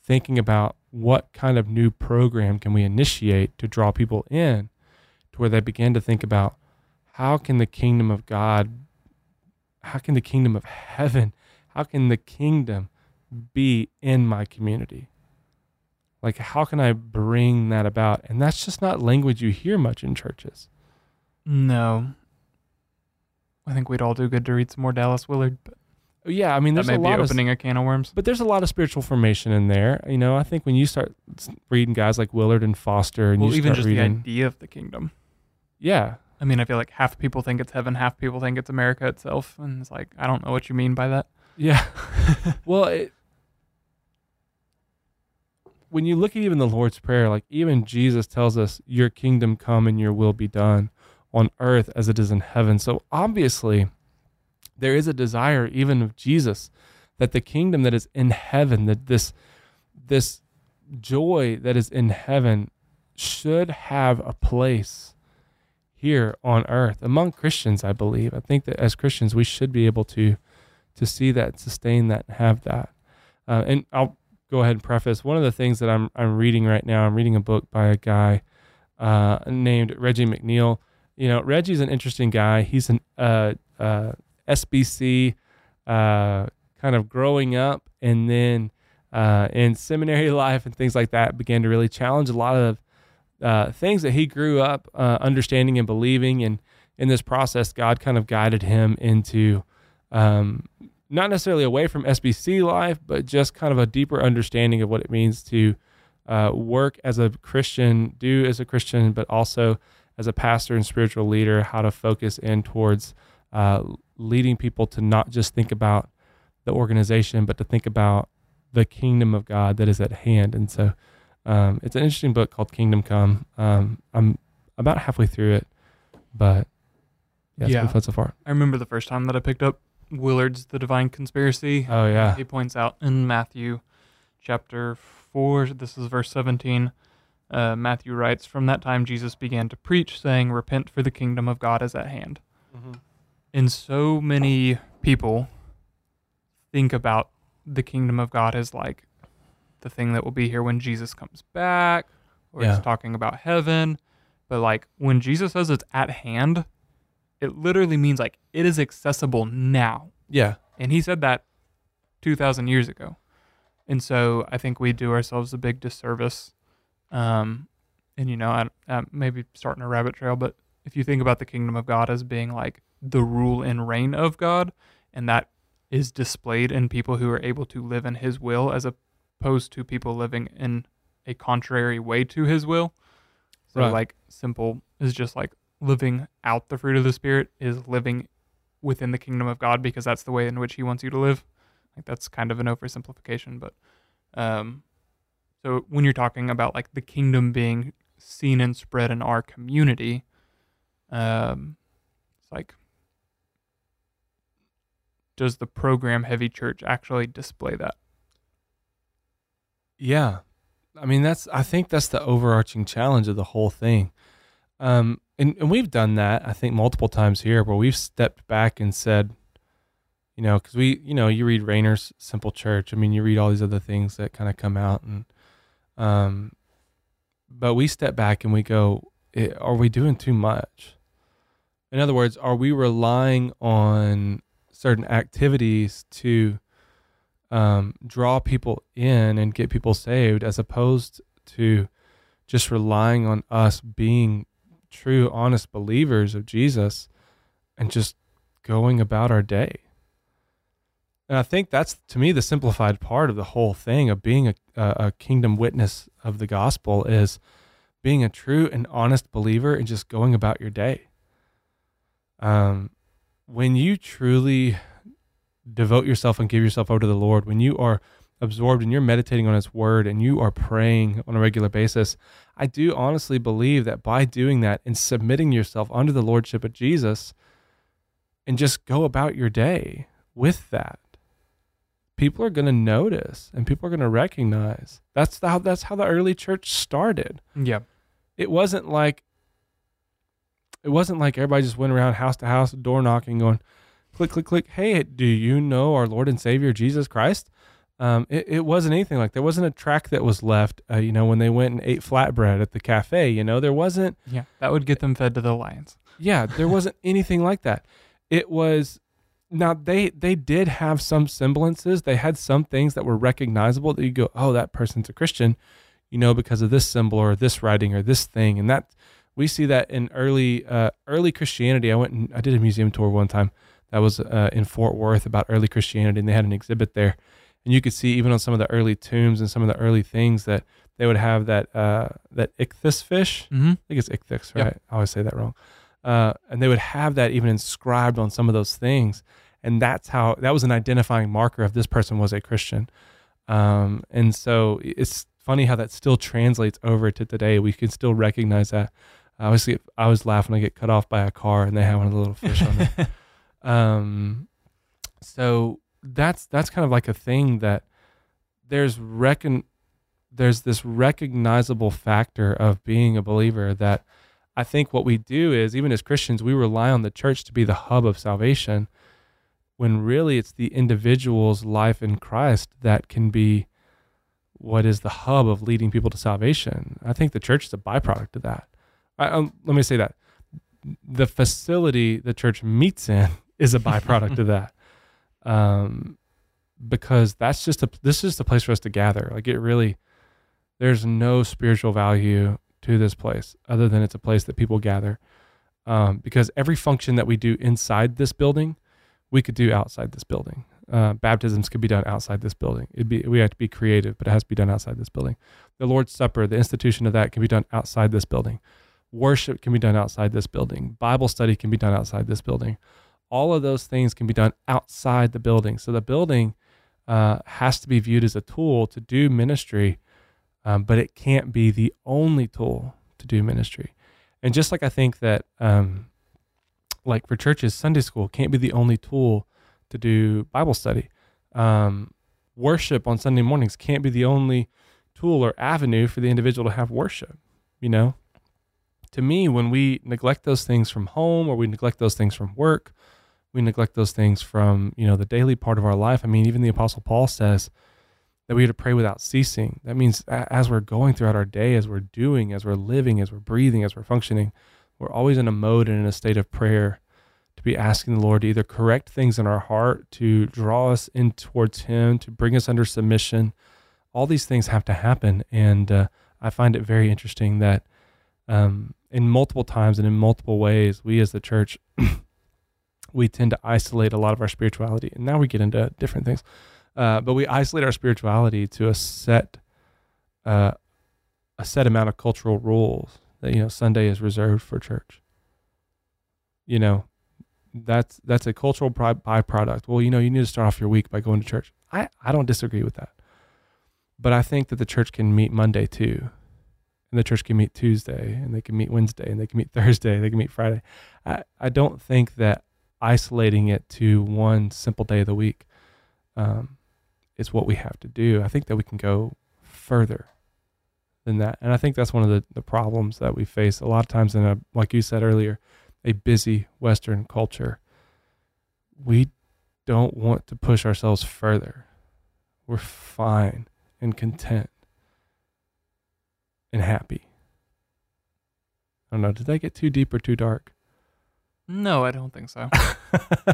thinking about what kind of new program can we initiate to draw people in to where they begin to think about how can the kingdom of God how can the kingdom of heaven how can the kingdom be in my community? Like how can i bring that about? And that's just not language you hear much in churches. No. I think we'd all do good to read some more Dallas Willard, but yeah i mean that there's may a be lot of opening a can of worms. but there's a lot of spiritual formation in there you know i think when you start reading guys like willard and foster and Well, even just reading the idea of the kingdom. yeah I mean, I feel like half people think it's heaven, half people think it's America itself, and it's like I don't know what you mean by that. Yeah. well, it, when you look at even the Lord's Prayer, like even Jesus tells us, Your kingdom come and your will be done on earth as it is in heaven. So obviously, there is a desire, even of Jesus, that the kingdom that is in heaven, that this, this joy that is in heaven should have a place here on earth among Christians, I believe. I think that as Christians, we should be able to to see that, sustain that, have that. Uh, and I'll go ahead and preface one of the things that I'm I'm reading right now. I'm reading a book by a guy uh, named Reggie McNeal. You know, Reggie's an interesting guy. He's an uh, uh, SBC uh, kind of growing up, and then uh, in seminary life and things like that, began to really challenge a lot of uh, things that he grew up uh, understanding and believing. And in this process, God kind of guided him into um, not necessarily away from SBC life, but just kind of a deeper understanding of what it means to uh, work as a Christian, do as a Christian, but also as a pastor and spiritual leader, how to focus in towards uh, leading people to not just think about the organization, but to think about the kingdom of God that is at hand. And so um, it's an interesting book called Kingdom Come. Um, I'm about halfway through it, but yeah, it's Yeah. been fun so far. I remember the first time that I picked up Willard's The Divine Conspiracy. Oh, yeah. He points out in Matthew chapter 4, this is verse 17. Uh, Matthew writes, From that time Jesus began to preach, saying, Repent, for the kingdom of God is at hand. And so many people think about the kingdom of God as like the thing that will be here when Jesus comes back, or Yeah. it's talking about heaven. But like when Jesus says it's at hand, it literally means like it is accessible now. Yeah. And he said that 2,000 years ago. And so I think we do ourselves a big disservice. Um, and, you know, I, I maybe starting a rabbit trail, but if you think about the kingdom of God as being like the rule and reign of God, and that is displayed in people who are able to live in his will as opposed to people living in a contrary way to his will. So, Right. like, simple is just like living out the fruit of the Spirit is living within the kingdom of God because that's the way in which He wants you to live. Like that's kind of an oversimplification, but um, so when you're talking about like the kingdom being seen and spread in our community, um, it's like does the program Heavy Church actually display that? Yeah. I mean, that's, I think that's the overarching challenge of the whole thing. Um, and, and we've done that, I think, multiple times here where we've stepped back and said, you know, because we, you know, you read Rainer's Simple Church. I mean, you read all these other things that kind of come out, and, um, but we step back and we go, "Eh, are we doing too much? In other words, are we relying on certain activities to um, draw people in and get people saved, as opposed to just relying on us being true, honest believers of Jesus and just going about our day. And I think that's to me the simplified part of the whole thing of being a, a, kingdom witness of the gospel is being a true and honest believer and just going about your day. Um, when you truly devote yourself and give yourself over to the Lord, when you are absorbed and you're meditating on His Word and you are praying on a regular basis, I do honestly believe that by doing that and submitting yourself under the Lordship of Jesus and just go about your day with that, people are going to notice and people are going to recognize. That's how that's how the early church started. Yeah, It wasn't like it wasn't like everybody just went around house to house, door knocking, going click, click, click. Hey, do you know our Lord and Savior Jesus Christ? Um, it, it wasn't anything like there wasn't a track that was left. Uh, you know, when they went and ate flatbread at the cafe, you know, there wasn't. yeah, that would get them fed to the lions. Yeah, there wasn't anything like that. It was now they they did have some semblances. They had some things that were recognizable that you go, oh, that person's a Christian, you know, because of this symbol or this writing or this thing, and that we see that in early uh, early Christianity. I went and I did a museum tour one time that was uh, in Fort Worth about early Christianity, and they had an exhibit there, and you could see even on some of the early tombs and some of the early things that they would have that uh, that ichthys fish. Mm-hmm. I think it's ichthys, Yep. right? I always say that wrong. Uh, and they would have that even inscribed on some of those things, and that's how that was an identifying marker of this person was a Christian. Um, and so it's funny how that still translates over to today. We can still recognize that. Obviously, I always laugh when I get cut off by a car and they have one of the little fish on there. Um, so that's that's kind of like a thing that there's recon there's this recognizable factor of being a believer that I think what we do is even as Christians we rely on the church to be the hub of salvation when really it's the individual's life in Christ that can be what is the hub of leading people to salvation. I think the church is a byproduct of that. I, um, let me say that the facility the church meets in is a byproduct of that. Um, because that's just a this is a place for us to gather. Like it really, there's no spiritual value to this place other than it's a place that people gather. Um, because every function that we do inside this building, we could do outside this building. Uh, baptisms could be done outside this building. It'd be we have to be creative, but it has to be done outside this building. The Lord's Supper, the institution of that, can be done outside this building. Worship can be done outside this building. Bible study can be done outside this building. All of those things can be done outside the building. So the building uh, has to be viewed as a tool to do ministry, um, but it can't be the only tool to do ministry. And just like I think that, um, like for churches, Sunday school can't be the only tool to do Bible study. Um, worship on Sunday mornings can't be the only tool or avenue for the individual to have worship. You know, to me, when we neglect those things from home or we neglect those things from work, we neglect those things from you know the daily part of our life. I mean, even the Apostle Paul says that we are to pray without ceasing. That means as we're going throughout our day, as we're doing, as we're living, as we're breathing, as we're functioning, we're always in a mode and in a state of prayer to be asking the Lord to either correct things in our heart, to draw us in towards Him, to bring us under submission. All these things have to happen. And uh, I find it very interesting that um, in multiple times and in multiple ways, we as the church, we tend to isolate a lot of our spirituality. And now we get into different things. Uh, but we isolate our spirituality to a set, uh, a set amount of cultural rules that you know Sunday is reserved for church. You know, that's that's a cultural byproduct. Well, you know, you need to start off your week by going to church. I I don't disagree with that, but I think that the church can meet Monday too, and the church can meet Tuesday, and they can meet Wednesday, and they can meet Thursday, they can meet Friday. I I don't think that isolating it to one simple day of the week um, is what we have to do. I think that we can go further than that. And I think that's one of the, the problems that we face a lot of times in a, like you said earlier, a busy Western culture. We don't want to push ourselves further. We're fine and content and happy. I don't know. Did that get too deep or too dark? No, I don't think so.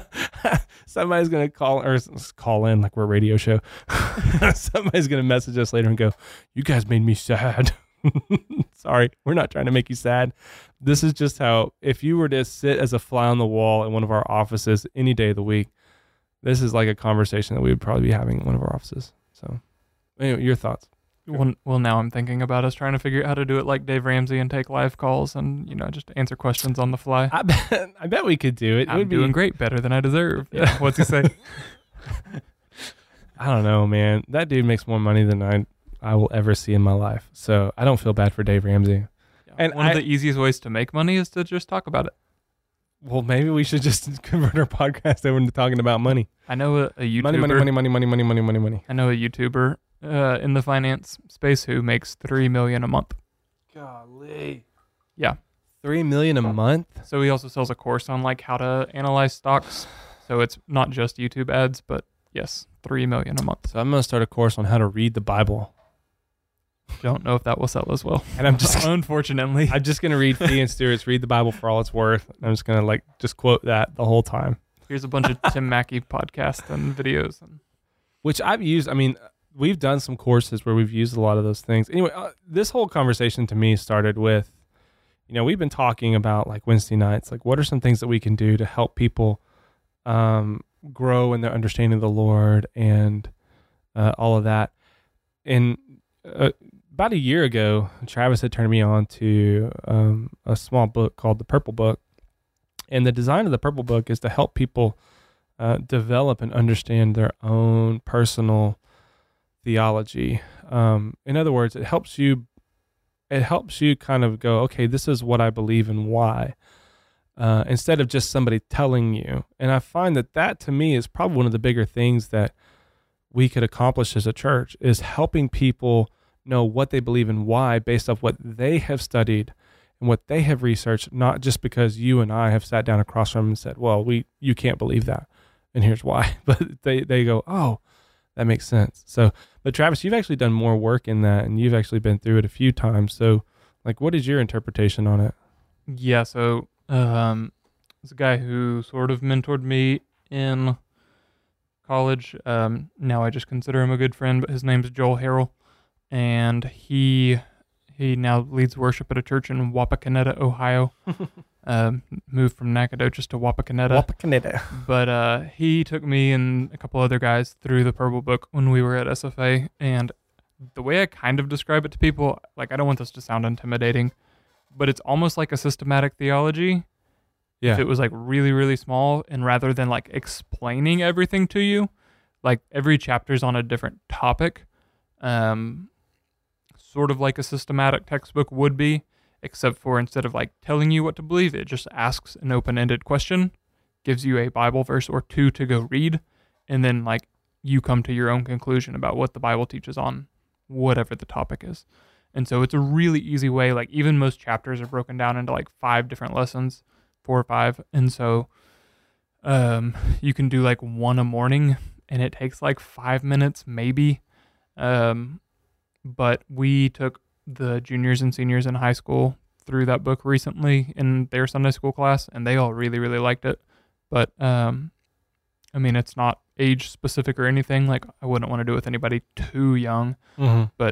Somebody's gonna call or call in like we're a radio show. Somebody's gonna message us later and go, "You guys made me sad." Sorry, we're not trying to make you sad. This is just how if you were to sit as a fly on the wall in one of our offices any day of the week, this is like a conversation that we would probably be having in one of our offices. So, anyway, your thoughts? Well, well, now I'm thinking about us trying to figure out how to do it like Dave Ramsey and take live calls and you know just answer questions on the fly. I bet I bet we could do it. I'm it would doing be, great, better than I deserve. Yeah. What's he say? I don't know, man. That dude makes more money than I I will ever see in my life. So I don't feel bad for Dave Ramsey. Yeah. And one I, of the easiest ways to make money is to just talk about it. Well, maybe we should just convert our podcast over into talking about money. I know a, a YouTuber. Money, money, money, money, money, money, money, money, money. I know a YouTuber uh, in the finance space who makes three million a month. Golly. Yeah. Three million a month. So he also sells a course on like how to analyze stocks. So it's not just YouTube ads, but yes, three million a month. So I'm gonna start a course on how to read the Bible. Don't know if that will sell as well. And I'm just unfortunately, I'm just gonna read Fee and Stewart's "Read the Bible for All It's Worth." I'm just gonna like just quote that the whole time. Here's a bunch of Tim Mackie podcasts and videos, and which I've used. I mean, we've done some courses where we've used a lot of those things. Anyway, uh, this whole conversation to me started with, you know, we've been talking about like Wednesday nights, like what are some things that we can do to help people um, grow in their understanding of the Lord and uh, all of that. And uh, about a year ago, Travis had turned me on to um, a small book called The Purple Book. And the design of the Purple Book is to help people uh, develop and understand their own personal theology. Um, in other words, it helps you. It helps you kind of go, okay, this is what I believe and why, uh, instead of just somebody telling you. And I find that that to me is probably one of the bigger things that we could accomplish as a church is helping people know what they believe and why based off what they have studied and what they have researched, not just because you and I have sat down across from them and said, well, we you can't believe that, and here's why. But they they go, oh, that makes sense. So, but Travis, you've actually done more work in that, and you've actually been through it a few times. So, like, what is your interpretation on it? Yeah. So, um, it's a guy who sort of mentored me in college. Um, now I just consider him a good friend, but his name is Joel Harrell, and he he now leads worship at a church in Wapakoneta, Ohio. Um, moved from Nacogdoches to Wapakoneta. Wapakoneta. but uh, he took me and a couple other guys through the Purple Book when we were at SFA, and the way I kind of describe it to people, like I don't want this to sound intimidating, but it's almost like a systematic theology. Yeah. If it was like really, really small, and rather than like explaining everything to you, like every chapter's on a different topic, um, sort of like a systematic textbook would be, except for instead of like telling you what to believe, it just asks an open ended question, gives you a Bible verse or two to go read, and then like you come to your own conclusion about what the Bible teaches on whatever the topic is. And so it's a really easy way, like even most chapters are broken down into like five different lessons, four or five. And so um you can do like one a morning and it takes like five minutes maybe. Um but we took the juniors and seniors in high school through that book recently in their Sunday school class and they all really, really liked it. But um I mean it's not age specific or anything. Like I wouldn't want to do it with anybody too young Mm-hmm.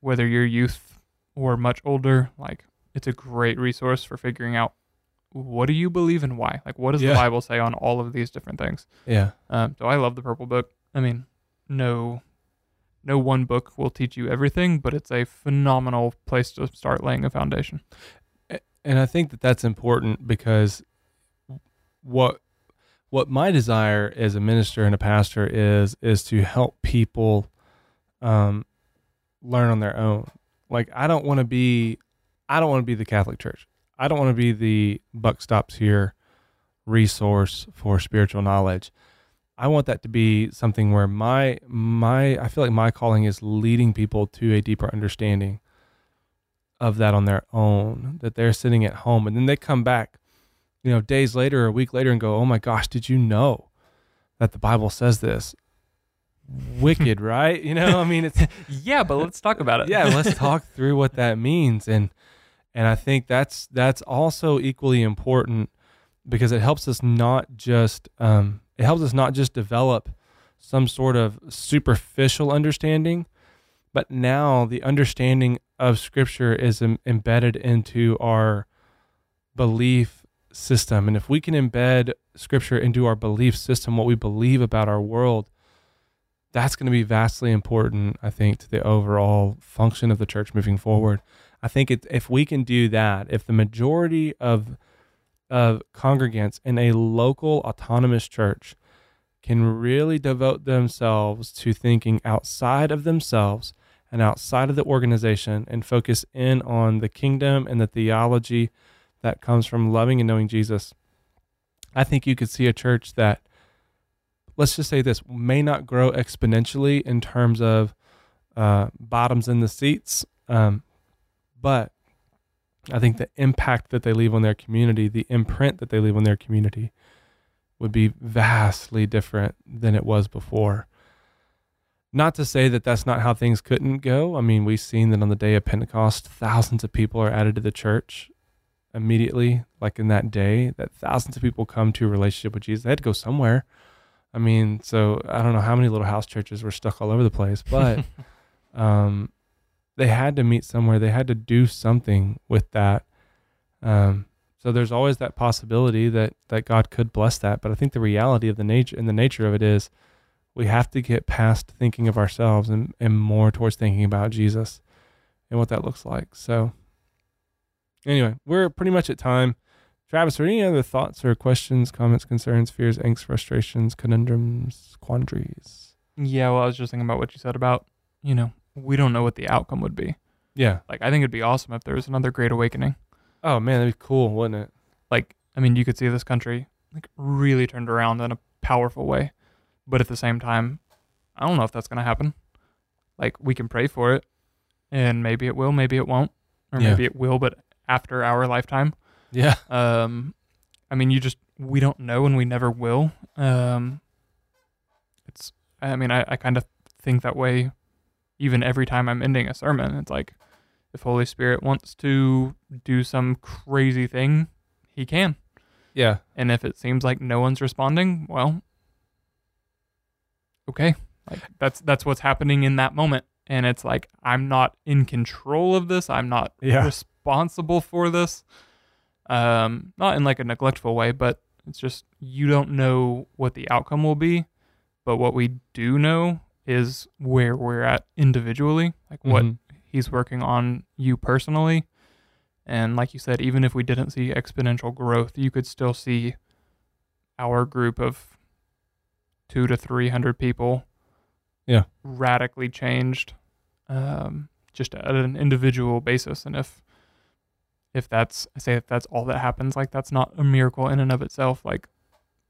whether you're youth or much older, like it's a great resource for figuring out what do you believe and why. Like, what does Yeah. the Bible say on all of these different things? Yeah. Um, so I love the Purple Book. I mean, no, no one book will teach you everything, but it's a phenomenal place to start laying a foundation. and I think that that's important because what what my desire as a minister and a pastor is is to help people um, learn on their own. Like I don't want to be I don't want to be the Catholic Church. I don't want to be the buck stops here resource for spiritual knowledge. I want that to be something where my my I feel like my calling is leading people to a deeper understanding of that on their own that they're sitting at home and then they come back you know days later or a week later and go oh my gosh did you know that the bible says this wicked right you know i mean it's Yeah, but let's talk about it. yeah let's talk through what that means and and i think that's that's also equally important because it helps us not just um it helps us not just develop some sort of superficial understanding but now the understanding of scripture is em- embedded into our belief system. And if we can embed scripture into our belief system what we believe about our world that's going to be vastly important i think to the overall function of the church moving forward. I think it, if we can do that if the majority of of congregants in a local autonomous church can really devote themselves to thinking outside of themselves and outside of the organization and focus in on the kingdom and the theology that comes from loving and knowing Jesus. I think you could see a church that, let's just say this, may not grow exponentially in terms of uh, bottoms in the seats, um, but I think the impact that they leave on their community, the imprint that they leave on their community, would be vastly different than it was before. Not to say that that's not how things couldn't go. I mean, we've seen that on the day of Pentecost, thousands of people are added to the church immediately, like in that day, that thousands of people come to a relationship with Jesus. They had to go somewhere. I mean, so I don't know how many little house churches were stuck all over the place, but um, they had to meet somewhere. They had to do something with that. Um, so there's always that possibility that that God could bless that. But I think the reality of the nature and the nature of it is we have to get past thinking of ourselves and, and more towards thinking about Jesus and what that looks like. So anyway, we're pretty much at time. Travis, are any other thoughts or questions, comments, concerns, fears, angst, frustrations, conundrums, quandaries? Yeah, well, I was just thinking about what you said about, you know, we don't know what the outcome would be. Yeah. Like, I think it'd be awesome if there was another great awakening. Oh man, that'd be cool, wouldn't it? Like, I mean, you could see this country like really turned around in a powerful way, but at the same time, I don't know if that's gonna happen. Like, we can pray for it, and maybe it will, maybe it won't, or Yeah. maybe it will, but after our lifetime. Yeah. Um, I mean, you just we don't know, and we never will. Um, it's. I mean, I, I kind of think that way. Even every time I'm ending a sermon, it's like, if Holy Spirit wants to do some crazy thing, He can. Yeah. And if it seems like no one's responding, well, okay, like that's that's what's happening in that moment. And it's like I'm not in control of this. I'm not Yeah. responsible for this. Um, not in like a neglectful way, but it's just you don't know what the outcome will be. But what we do know is where we're at individually, like what Mhm. he's working on you personally. And like you said, even if we didn't see exponential growth, you could still see our group of two to 300 people Yeah. radically changed um, just at an individual basis. And if, if that's, I say if that's all that happens, like that's not a miracle in and of itself, like,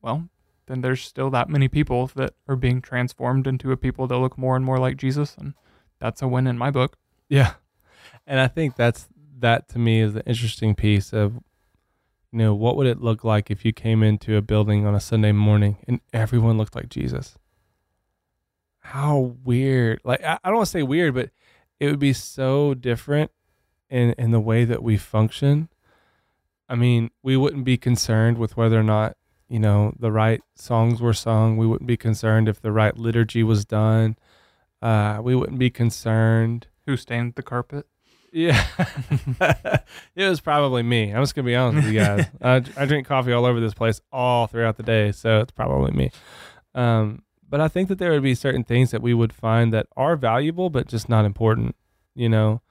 well, then there's still that many people that are being transformed into a people that look more and more like Jesus. And that's a win in my book. Yeah. And I think that's that to me is the interesting piece of you know, what would it look like if you came into a building on a Sunday morning and everyone looked like Jesus? How weird. Like I, I don't want to say weird, but it would be so different in in the way that we function. I mean, we wouldn't be concerned with whether or not, you know, the right songs were sung. We wouldn't be concerned if the right liturgy was done. Uh, we wouldn't be concerned Who stained the carpet? yeah, it was probably me. I'm just gonna be honest with you guys. I, I drink coffee all over this place all throughout the day, so it's probably me. Um, but I think that there would be certain things that we would find that are valuable, but just not important. You know,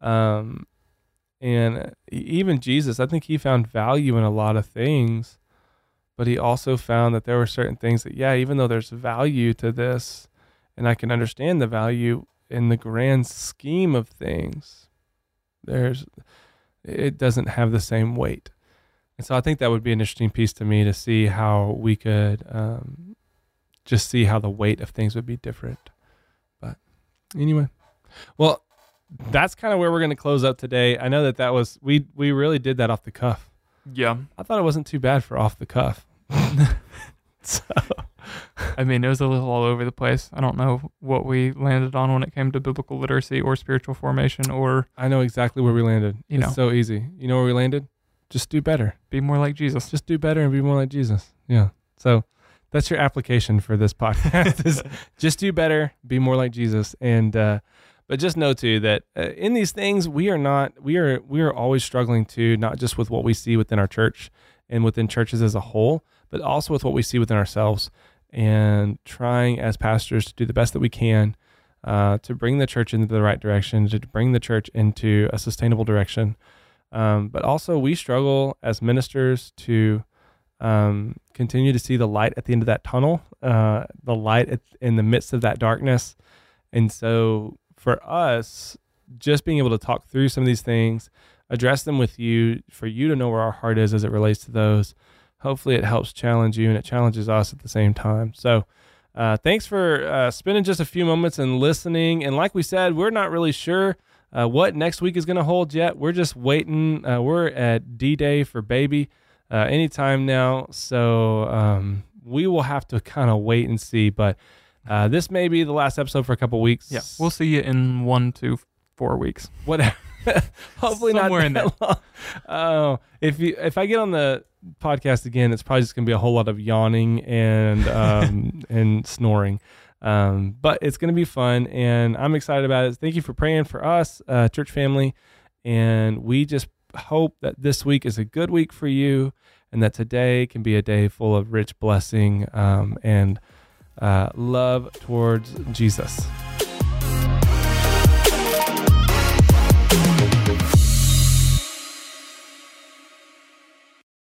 um, and e- even Jesus, I think he found value in a lot of things, but he also found that there were certain things that, yeah, even though there's value to this, and I can understand the value in the grand scheme of things there's it doesn't have the same weight. And so i think that would be an interesting piece to me to see how we could um, just see how the weight of things would be different. But anyway well that's kind of where we're going to close up today. I know that that was we we really did that off the cuff Yeah. i thought it wasn't too bad for off the cuff so I mean, it was a little all over the place. I don't know what we landed on when it came to biblical literacy or spiritual formation or i know exactly where we landed You it's know. so easy you know where we landed just do better be more like Jesus. just do better and be more like Jesus. Yeah. So that's your application for this podcast is just do better, be more like Jesus. And, uh, but just know too that uh, in these things, we are not, we are, we are always struggling to not just with what we see within our church and within churches as a whole, but also with what we see within ourselves and trying as pastors to do the best that we can uh, to bring the church into the right direction, to bring the church into a sustainable direction. Um, but also, we struggle as ministers to um, continue to see the light at the end of that tunnel, uh, the light in the midst of that darkness. And so, for us, just being able to talk through some of these things, address them with you, for you to know where our heart is as it relates to those, hopefully, it helps challenge you and it challenges us at the same time. So, uh, thanks for uh, spending just a few moments and listening. And like we said, we're not really sure uh, what next week is going to hold yet. We're just waiting. Uh, we're at D Day for baby uh, anytime now. So um, we will have to kind of wait and see. But uh, this may be the last episode for a couple weeks. Yeah. We'll see you in one to four weeks. whatever. Hopefully Somewhere not in that long. Oh, if you if I get on the podcast again, it's probably just gonna be a whole lot of yawning and um and snoring. Um, but it's gonna be fun, and I'm excited about it. Thank you for praying for us, uh, church family, and we just hope that this week is a good week for you, and that today can be a day full of rich blessing um, and uh, love towards Jesus.